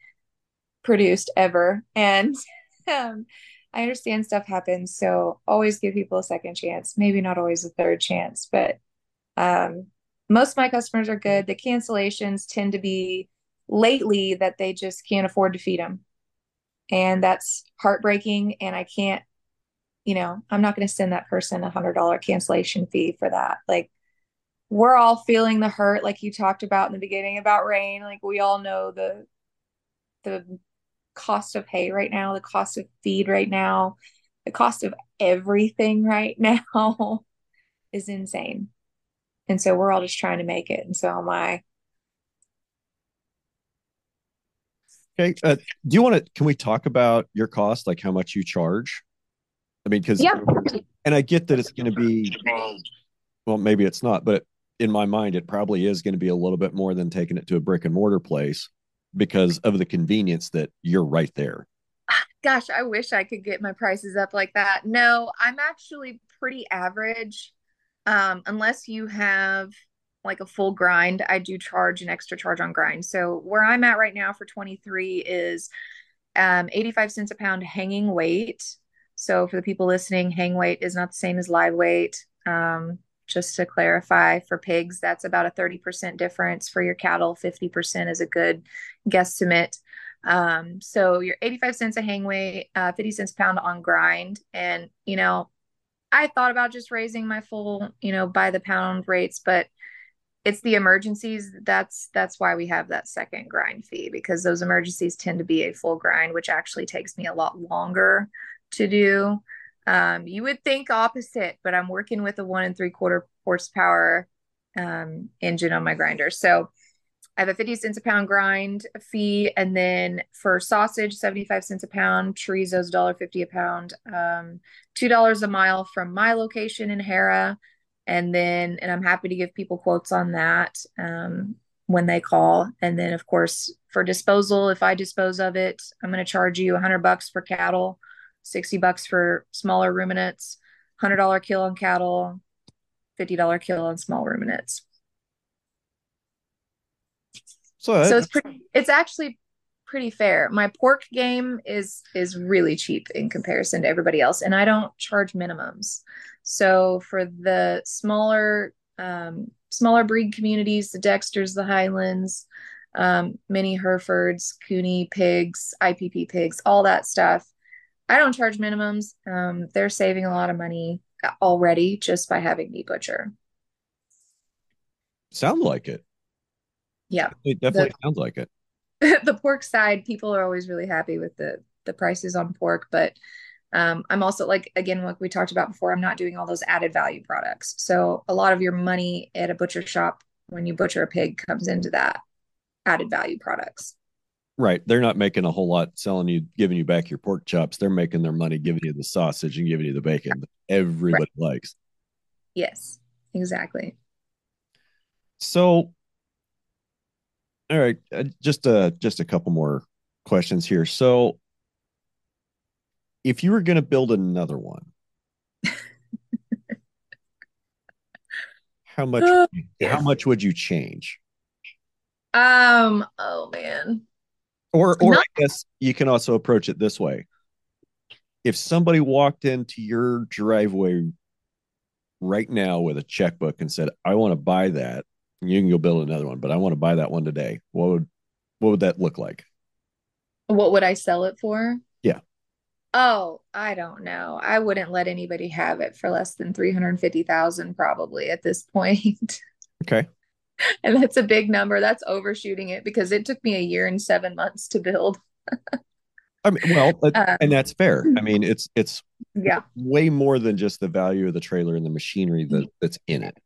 produced ever. And um, I understand stuff happens. So always give people a second chance, maybe not always a third chance, but um, most of my customers are good. The cancellations tend to be lately that they just can't afford to feed them. And that's heartbreaking. And I can't, you know, I'm not going to send that person a hundred dollar cancellation fee for that. Like we're all feeling the hurt like you talked about in the beginning about rain. Like we all know the the cost of hay right now the cost of feed right now the cost of everything right now is insane. And so we're all just trying to make it. And so am i. Okay uh, do you want to can we talk about your cost like how much you charge i mean because yeah and i get that it's going to be well maybe it's not but in my mind, it probably is going to be a little bit more than taking it to a brick and mortar place because of the convenience that you're right there. Gosh, I wish I could get my prices up like that. No, I'm actually pretty average. Um, unless you have like a full grind, I do charge an extra charge on grind. So where I'm at right now for 23 is um, 85 cents a pound hanging weight. So for the people listening, hang weight is not the same as live weight. Um, just to clarify for pigs that's about a 30% difference. For your cattle 50% is a good guesstimate. Um, so you're 85 cents a hang weight uh, 50 cents pound on grind. And you know i thought about just raising my full you know by the pound rates but it's the emergencies. That's that's why we have that second grind fee because those emergencies tend to be a full grind which actually takes me a lot longer to do um, you would think opposite, but I'm working with a one and three quarter horsepower um, engine on my grinder. So I have a 50 cents a pound grind fee. And then for sausage, 75 cents a pound, chorizo's $1.50 a pound, um, $2 a mile from my location in Harrah. And then, and I'm happy to give people quotes on that um, when they call. And then, of course, for disposal, if I dispose of it, I'm going to charge you 100 bucks for cattle 60 bucks for smaller ruminants, $100 kill on cattle, $50 kill on small ruminants. So, so it's pretty, it's actually pretty fair. My pork game is is really cheap in comparison to everybody else, and I don't charge minimums. So for the smaller um, smaller breed communities, the Dexters, the Highlands, um, mini Herefords, Cooney pigs, IPP pigs, all that stuff, I don't charge minimums. Um, they're saving a lot of money already just by having me butcher. Sound like it. Yeah, it definitely the, sounds like it. the pork side, people are always really happy with the the prices on pork, but um, I'm also like again, like we talked about before, I'm not doing all those added value products. So a lot of your money at a butcher shop when you butcher a pig comes into that added value products. Right. They're not making a whole lot selling you, giving you back your pork chops. They're making their money giving you the sausage and giving you the bacon that everybody right. likes. Yes, exactly. So, all right, uh, just uh just a couple more questions here. So, if you were going to build another one, how much oh, how much would you change? Um, oh man. Or, or Not- I guess you can also approach it this way. If somebody walked into your driveway right now with a checkbook and said, "I want to buy that," you can go build another one, but I want to buy that one today. What would what would that look like? What would I sell it for? Yeah. Oh, I don't know. I wouldn't let anybody have it for less than 350,000 probably at this point. Okay. and that's a big number. That's overshooting it because it took me a year and seven months to build. I mean, well, um, and that's fair. I mean, it's it's yeah way more than just the value of the trailer and the machinery that, that's in it.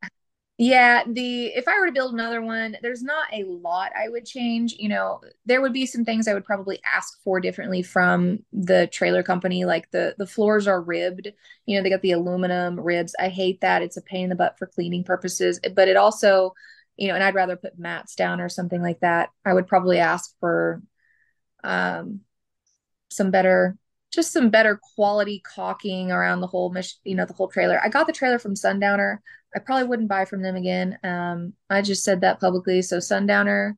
Yeah, the if I were to build another one, there's not a lot I would change. You know, there would be some things I would probably ask for differently from the trailer company. Like the the floors are ribbed. You know, they got the aluminum ribs. I hate that. It's a pain in the butt for cleaning purposes. But it also you know, and I'd rather put mats down or something like that. I would probably ask for um, some better, just some better quality caulking around the whole, you know, the whole trailer. I got the trailer from Sundowner. I probably wouldn't buy from them again. Um, I just said that publicly. So Sundowner,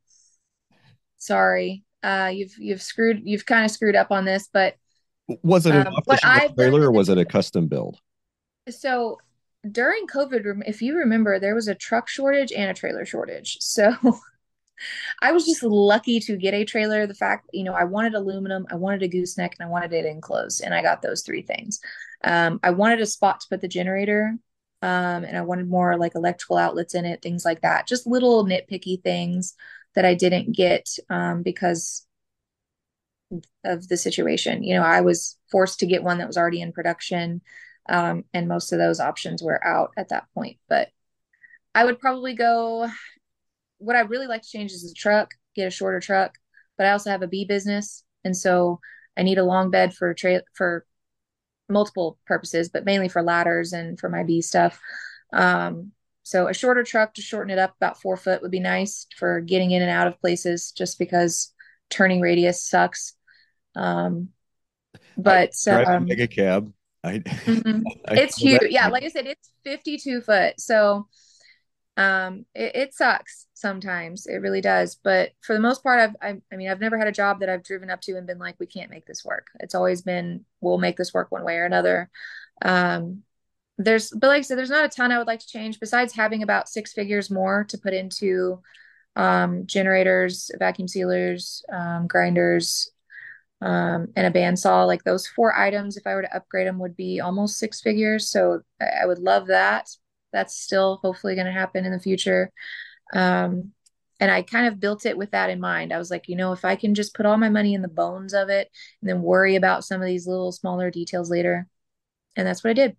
sorry, uh, you've you've screwed, you've kind of screwed up on this. But was it an um, off-the-shelf trailer or was it a custom build? So during COVID, if you remember, there was a truck shortage and a trailer shortage. So I was just lucky to get a trailer. The fact, you know, I wanted aluminum, I wanted a gooseneck, and I wanted it enclosed, and I got those three things. Um, I wanted a spot to put the generator Um, and I wanted more like electrical outlets in it, things like that. Just little nitpicky things that I didn't get um, because of the situation. You know, I was forced to get one that was already in production, um, and most of those options were out at that point. But I would probably go. What I really like to change is the truck, get a shorter truck. But I also have a bee business, and so I need a long bed for tra- for multiple purposes, but mainly for ladders and for my bee stuff. Um, so a shorter truck to shorten it up about four foot would be nice for getting in and out of places, just because turning radius sucks. Um, but um, mega cab. I, mm-hmm. I it's huge. That. Yeah, like I said, it's 52 foot. So um, it, it, sucks sometimes. It really does. But for the most part, I've, I, I mean, I've never had a job that I've driven up to and been like, we can't make this work. It's always been, we'll make this work one way or another. Um, there's, but like I said, there's not a ton I would like to change besides having about six figures more to put into um, generators, vacuum sealers, um, grinders, um, and a bandsaw. Like those four items, if I were to upgrade them, would be almost six figures. So I, would love that. That's still hopefully going to happen in the future. Um, and I kind of built it with that in mind. I was like, you know, if I can just put all my money in the bones of it and then worry about some of these little smaller details later. And that's what I did.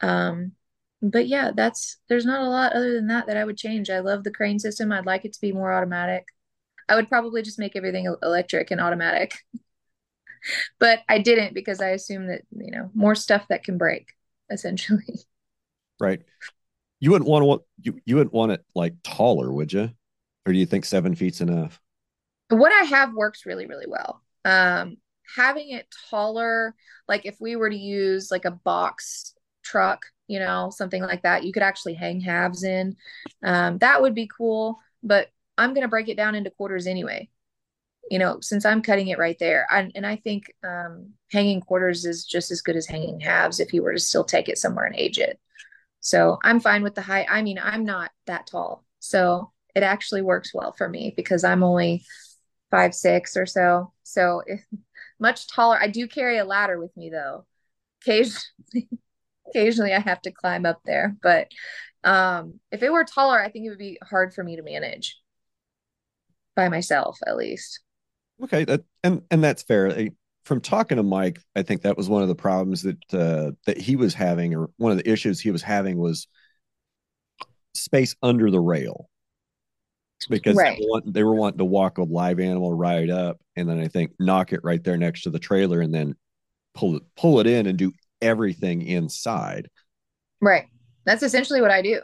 Um, but yeah, that's there's not a lot other than that that I would change. I love the crane system. I'd like it to be more automatic. I would probably just make everything electric and automatic. but I didn't because I assume that, you know, more stuff that can break essentially. Right. You wouldn't want to you you wouldn't want it like taller, would you? Or do you think seven feet's enough? What I have works really, really well. Um, having it taller, like if we were to use like a box truck, you know, something like that, you could actually hang halves in. Um, that would be cool. But I'm gonna break it down into quarters anyway you know, since I'm cutting it right there, I, and I think um, hanging quarters is just as good as hanging halves if you were to still take it somewhere and age it. So I'm fine with the height. I mean, I'm not that tall, so it actually works well for me because I'm only five six or so. So if, much taller. I do carry a ladder with me though. Occasionally, occasionally I have to climb up there, but um, if it were taller, I think it would be hard for me to manage by myself at least. Okay, that and and that's fair. From talking to Mike, I think that was one of the problems that uh, that he was having, or one of the issues he was having was space under the rail because right. they, want, they were wanting to walk a live animal right up, and then I think knock it right there next to the trailer, and then pull it pull it in and do everything inside. Right. That's essentially what I do.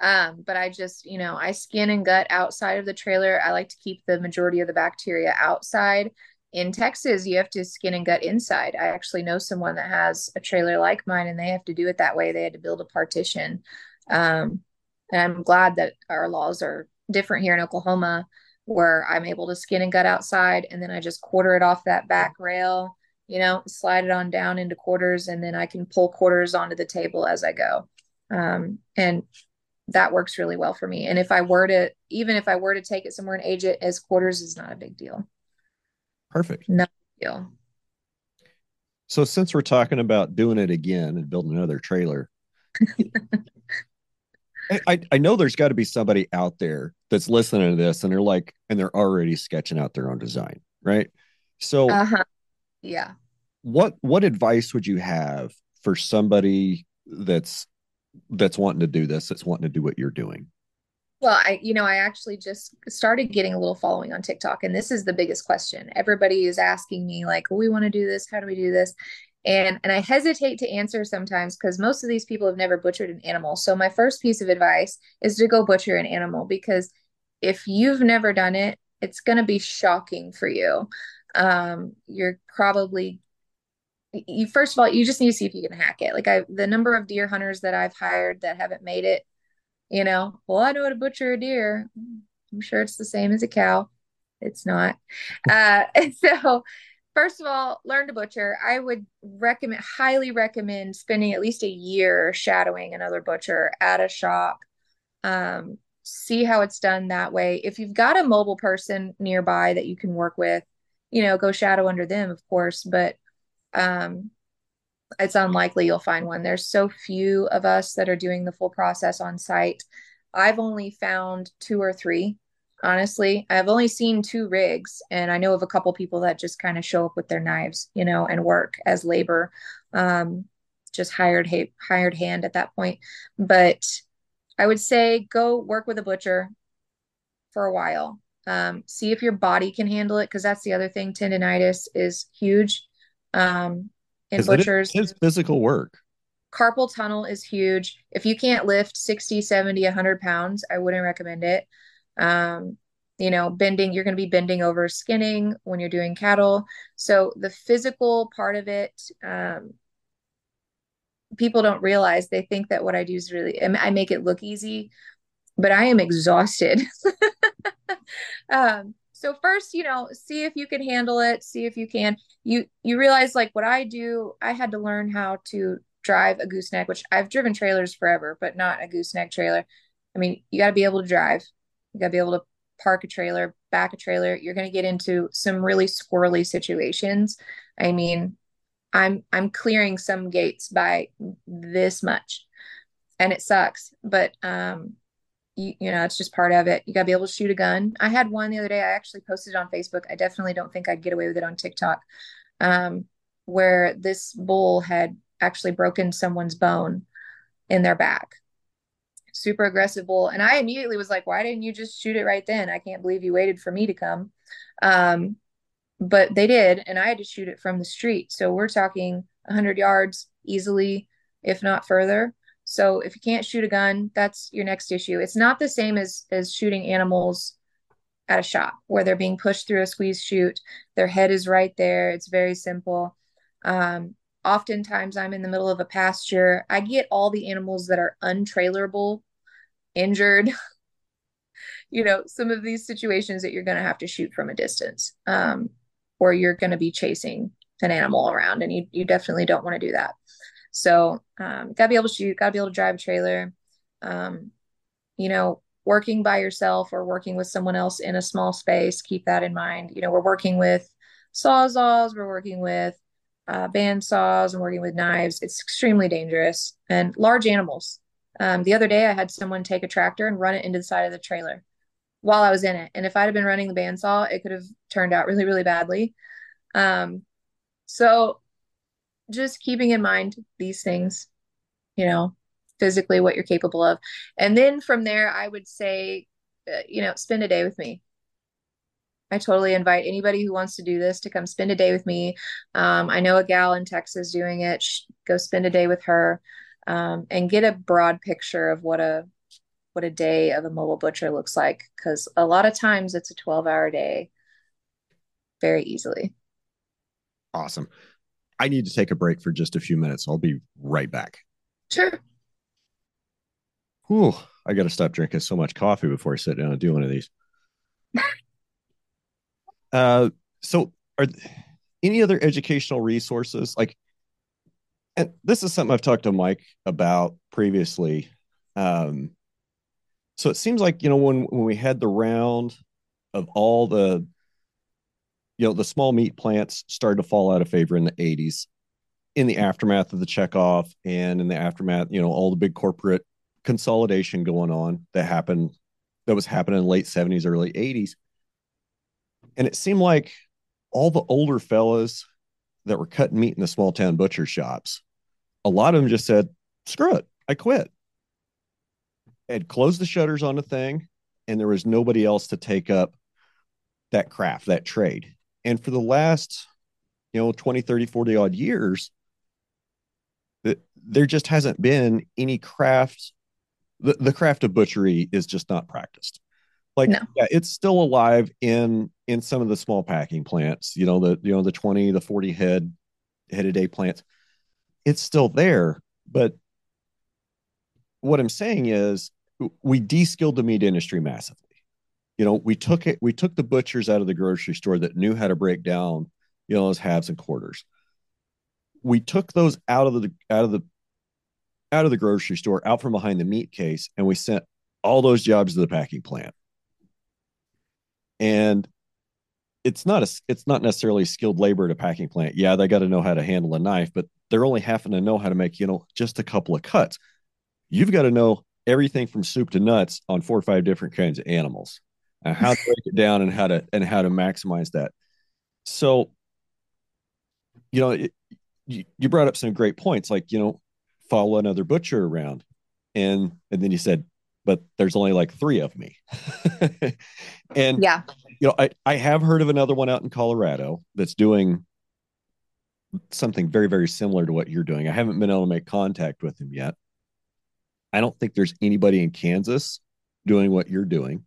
Um, but I just, you know, I skin and gut outside of the trailer. I like to keep the majority of the bacteria outside. In Texas, you have to skin and gut inside. I actually know someone that has a trailer like mine and they have to do it that way. They had to build a partition. Um, and I'm glad that our laws are different here in Oklahoma where I'm able to skin and gut outside and then I just quarter it off that back rail, you know, slide it on down into quarters and then I can pull quarters onto the table as I go. Um, and that works really well for me. And if I were to, even if I were to take it somewhere and age it as quarters, is not a big deal. Perfect. No deal. So since we're talking about doing it again and building another trailer, I, I know there's got to be somebody out there that's listening to this and they're like, and they're already sketching out their own design, right? So, uh-huh. yeah. What what advice would you have for somebody that's that's wanting to do this, that's wanting to do what you're doing? Well, I, you know, I actually just started getting a little following on TikTok, and this is the biggest question. Everybody is asking me, like, we want to do this. How do we do this? And and I hesitate to answer sometimes because most of these people have never butchered an animal. So my first piece of advice is to go butcher an animal because if you've never done it, it's going to be shocking for you. Um, you're probably you first of all you just need to see if you can hack it. Like i the number of deer hunters that i've hired that haven't made it you know well i know how to butcher a deer. I'm sure it's the same as a cow. It's not. Uh so first of all learn to butcher. I would recommend highly recommend spending at least a year shadowing another butcher at a shop. Um see how it's done that way. If you've got a mobile person nearby that you can work with you know go shadow under them of course but um, it's unlikely you'll find one. There's so few of us that are doing the full process on site. I've only found two or three, honestly. I've only seen two rigs, and I know of a couple people that just kind of show up with their knives, you know, and work as labor, um, just hired ha- hired hand at that point. But I would say go work with a butcher for a while. Um, see if your body can handle it, because that's the other thing. Tendonitis is huge. Um, in butchers. It is physical work. Carpal tunnel is huge. If you can't lift 60, 70, 100 pounds, I wouldn't recommend it. Um, you know, bending, you're going to be bending over skinning when you're doing cattle. So the physical part of it, um, people don't realize they think that what I do is really, I make it look easy, but I am exhausted. um, so first you know see if you can handle it see if you can. You you realize like what i do i had to learn how to drive a gooseneck which i've driven trailers forever but not a gooseneck trailer. I mean you got to be able to drive. You got to be able to park a trailer back a trailer. You're going to get into some really squirrely situations. I mean i'm i'm clearing some gates by this much and it sucks but um you, you know, it's just part of it. You got to be able to shoot a gun. I had one the other day. I actually posted on Facebook. I definitely don't think I'd get away with it on TikTok, um, where this bull had actually broken someone's bone in their back. Super aggressive bull. And I immediately was like, why didn't you just shoot it right then? I can't believe you waited for me to come. Um, but they did. And I had to shoot it from the street. So we're talking 100 yards easily, if not further. So if you can't shoot a gun, that's your next issue. It's not the same as as shooting animals at a shop where they're being pushed through a squeeze chute. Their head is right there. It's very simple. Um, oftentimes I'm in the middle of a pasture. I get all the animals that are untrailerable, injured. you know, some of these situations that you're going to have to shoot from a distance, um, or you're going to be chasing an animal around, and you you definitely don't want to do that. So um, gotta be able to shoot, gotta be able to drive a trailer. Um, you know, working by yourself or working with someone else in a small space, keep that in mind. You know, we're working with sawzalls, we're working with uh, band saws and working with knives. It's extremely dangerous and large animals. Um, the other day, I had someone take a tractor and run it into the side of the trailer while I was in it. And if I'd have been running the bandsaw, it could have turned out really, really badly. Um, so just keeping in mind these things, you know, physically what you're capable of. And then from there, I would say, uh, you know, spend a day with me. I totally invite anybody who wants to do this to come spend a day with me. Um, I know a gal in Texas doing it. Go spend a day with her um, and get a broad picture of what a what a day of a mobile butcher looks like. Because a lot of times it's a 12 hour day very easily. Awesome. I need to take a break for just a few minutes. I'll be right back. Sure. Whew, I got to stop drinking so much coffee before I sit down and do one of these. uh, so are any other educational resources like? And this is something I've talked to Mike about previously. Um, so it seems like you know when when we had the round of all the you know, the small meat plants started to fall out of favor in the 80s in the aftermath of the checkoff and in the aftermath, you know, all the big corporate consolidation going on that happened that was happening in late 70s, early 80s. And it seemed like all the older fellas that were cutting meat in the small town butcher shops, a lot of them just said, screw it, I quit. Had closed the shutters on the thing, and there was nobody else to take up that craft, that trade. And for the last, you know, 20, 30, 40 odd years, that there just hasn't been any craft. The, the craft of butchery is just not practiced. Like, no. yeah, it's still alive in in some of the small packing plants, you know, the you know, the 20, the 40 head head a day plants. It's still there, but what I'm saying is we de-skilled the meat industry massively you know, we took it, we took the butchers out of the grocery store that knew how to break down, you know, those halves and quarters. We took those out of the out of the out of the grocery store, out from behind the meat case, and we sent all those jobs to the packing plant. And it's not a it's not necessarily skilled labor at a packing plant. Yeah, they got to know how to handle a knife, but they're only having to know how to make, you know, just a couple of cuts. You've got to know everything from soup to nuts on four or five different kinds of animals and how to break it down and how to and how to maximize that. So, you know, it, you, you brought up some great points, like you know, follow another butcher around, and and then you said, but there's only like three of me, and yeah, you know, I I have heard of another one out in Colorado that's doing something very very similar to what you're doing. I haven't been able to make contact with him yet. I don't think there's anybody in Kansas doing what you're doing.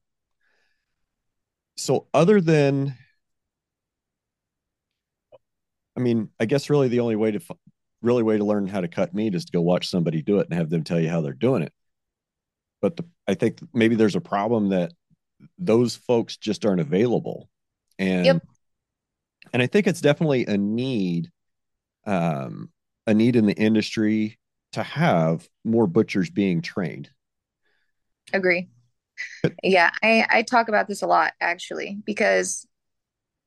So other than I mean, I guess really the only way to really way to learn how to cut meat is to go watch somebody do it and have them tell you how they're doing it. But the, I think maybe there's a problem that those folks just aren't available, and yep. and I think it's definitely a need, um, a need in the industry to have more butchers being trained. Agree. yeah, I I talk about this a lot actually because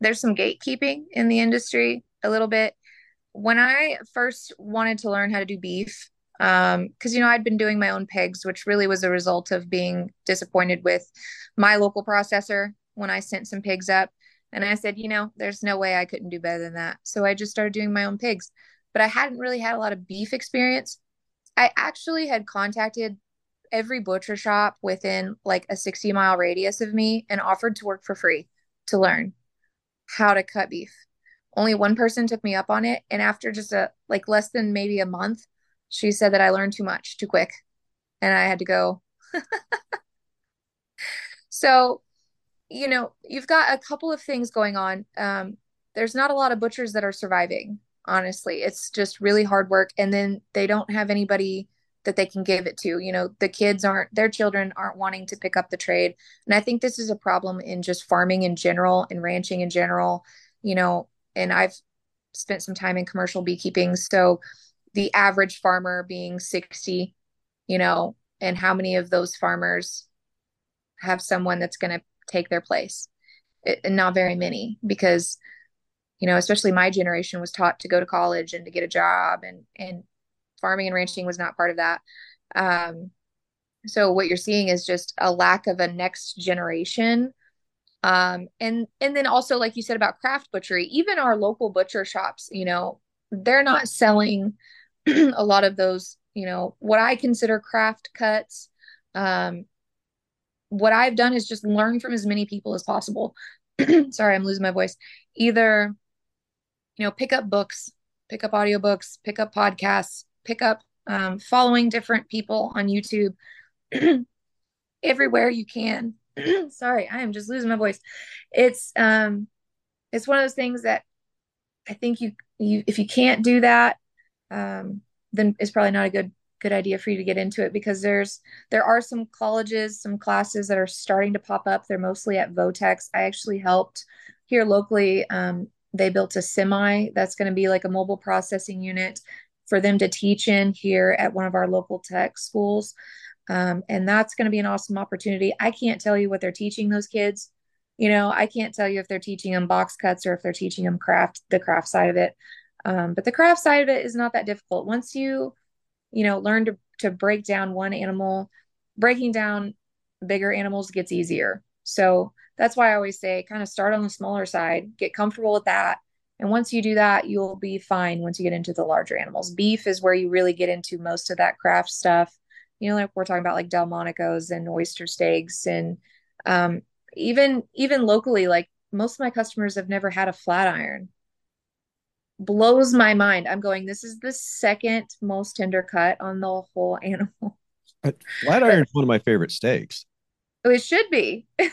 there's some gatekeeping in the industry a little bit. When I first wanted to learn how to do beef, because um, you know I'd been doing my own pigs, which really was a result of being disappointed with my local processor when I sent some pigs up. And I said, you know, there's no way I couldn't do better than that. So I just started doing my own pigs. But I hadn't really had a lot of beef experience. I actually had contacted every butcher shop within like a 60 mile radius of me and offered to work for free to learn how to cut beef. Only one person took me up on it and after just a like less than maybe a month she said that i learned too much too quick and i had to go. So you know you've got a couple of things going on. Um, there's not a lot of butchers that are surviving honestly. It's just really hard work and then they don't have anybody that they can give it to you know the kids aren't their children aren't wanting to pick up the trade and i think this is a problem in just farming in general and ranching in general you know and I've spent some time in commercial beekeeping. So the average farmer being 60, you know, and how many of those farmers have someone that's going to take their place? It, and not very many because you know especially my generation was taught to go to college and to get a job and and farming and ranching was not part of that. Um so what you're seeing is just a lack of a next generation. Um, and and then also like you said about craft butchery even our local butcher shops you know they're not selling a lot of those you know what i consider craft cuts. Um, what i've done is just learn from as many people as possible. Sorry i'm losing my voice. Either you know pick up books pick up audiobooks pick up podcasts pick up um, following different people on youtube everywhere you can sorry, I am just losing my voice. It's um it's one of those things that I think you you if you can't do that, um, then it's probably not a good good idea for you to get into it because there's there are some colleges, some classes that are starting to pop up. They're mostly at vo-techs. I actually helped here locally. Um, they built a semi that's going to be like a mobile processing unit for them to teach in here at one of our local tech schools. Um, and that's going to be an awesome opportunity. I can't tell you what they're teaching those kids. You know, I can't tell you if they're teaching them box cuts or if they're teaching them craft, the craft side of it. Um, but the craft side of it is not that difficult. Once you, you know, learn to, to break down one animal, breaking down bigger animals gets easier. So that's why I always say kind of start on the smaller side, get comfortable with that. And once you do that, you'll be fine once you get into the larger animals. Beef is where you really get into most of that craft stuff. You know like we're talking about like delmonico's and oyster steaks and um, even even locally like most of my customers have never had a flat iron. Blows my mind. I'm going this is the second most tender cut on the whole animal. Flat iron is one of my favorite steaks. Oh, it should be.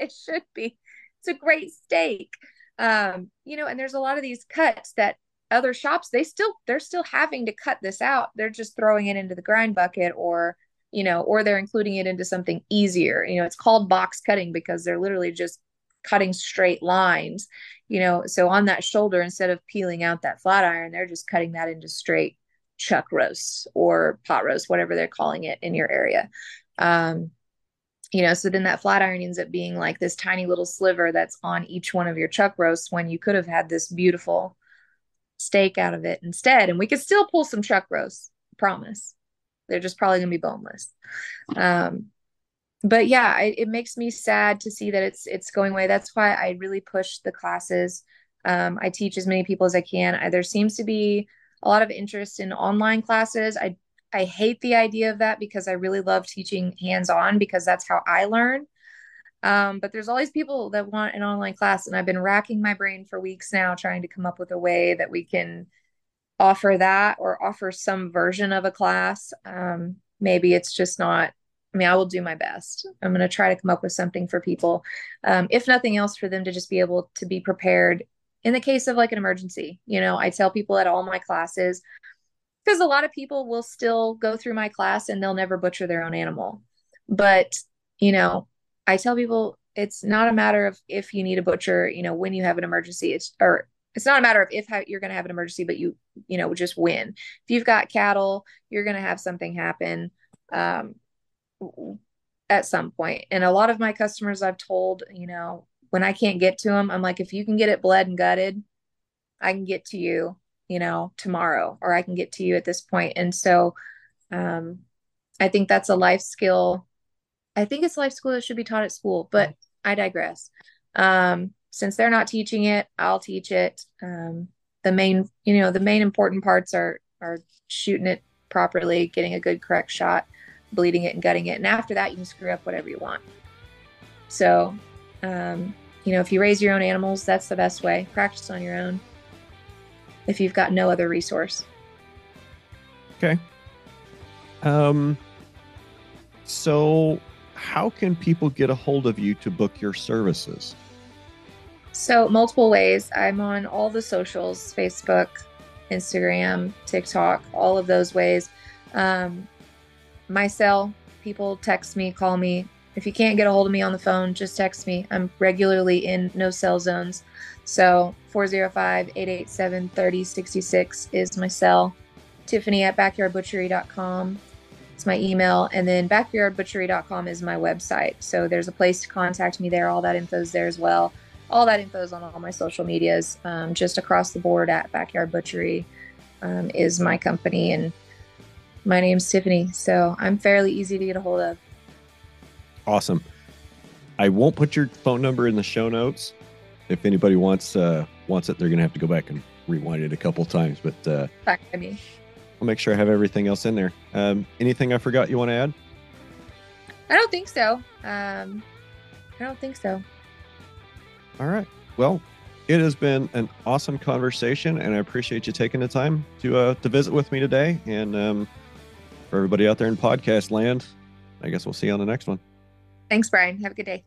It should be. It's a great steak um you know and there's a lot of these cuts that other shops they still they're still having to cut this out. They're just throwing it into the grind bucket or you know or they're including it into something easier. You know it's called box cutting because they're literally just cutting straight lines you know so on that shoulder instead of peeling out that flat iron they're just cutting that into straight chuck roasts or pot roast whatever they're calling it in your area. Um you know, so then that flat iron ends up being like this tiny little sliver that's on each one of your chuck roasts when you could have had this beautiful steak out of it instead. And we could still pull some chuck roasts, promise. They're just probably going to be boneless. Um, but yeah, I, it makes me sad to see that it's it's going away. That's why I really push the classes. Um, I teach as many people as I can. I, there seems to be a lot of interest in online classes. I I hate the idea of that because I really love teaching hands on because that's how I learn. Um, but there's these people that want an online class, and I've been racking my brain for weeks now trying to come up with a way that we can offer that or offer some version of a class. Um, maybe it's just not. I mean, I will do my best. I'm going to try to come up with something for people, um, if nothing else, for them to just be able to be prepared in the case of like an emergency. You know, I tell people at all my classes, because a lot of people will still go through my class and they'll never butcher their own animal. But, you know, I tell people it's not a matter of if you need a butcher, you know, when you have an emergency, it's or it's not a matter of if you're going to have an emergency, but you, you know, just win. If you've got cattle, you're going to have something happen um, at some point. And a lot of my customers I've told, you know, when I can't get to them, I'm like, if you can get it bled and gutted, I can get to you you know, tomorrow, or I can get to you at this point. And so um, I think that's a life skill. I think it's a life skill that should be taught at school, but I digress. Um, since they're not teaching it, I'll teach it. Um, the main, you know, the main important parts are are shooting it properly, getting a good correct shot, bleeding it and gutting it, and after that, you can screw up whatever you want. So, um, you know, if you raise your own animals, that's the best way. Practice on your own if you've got no other resource. Okay. Um so how can people get a hold of you to book your services? So multiple ways. I'm on all the socials, Facebook, Instagram, TikTok, all of those ways. Um, my cell, people text me, call me. If you can't get a hold of me on the phone, just text me. I'm regularly in no cell zones. So 405 887 3066 is my cell. Tiffany at backyardbutchery.com. It's my email. And then backyardbutchery.com is my website. So there's a place to contact me there. All that info is there as well. All that info is on all my social medias. Um, just across the board at Backyard Butchery um, is my company. And my name's Tiffany. So I'm fairly easy to get a hold of. Awesome. I won't put your phone number in the show notes if anybody wants uh, wants it, they're gonna have to go back and rewind it a couple times. But uh, back to me. I'll make sure I have everything else in there. Um, anything I forgot you want to add? I don't think so. Um, I don't think so. All right. Well, it has been an awesome conversation, and I appreciate you taking the time to uh, to visit with me today. And um, for everybody out there in podcast land, I guess we'll see you on the next one. Thanks, Brian. Have a good day.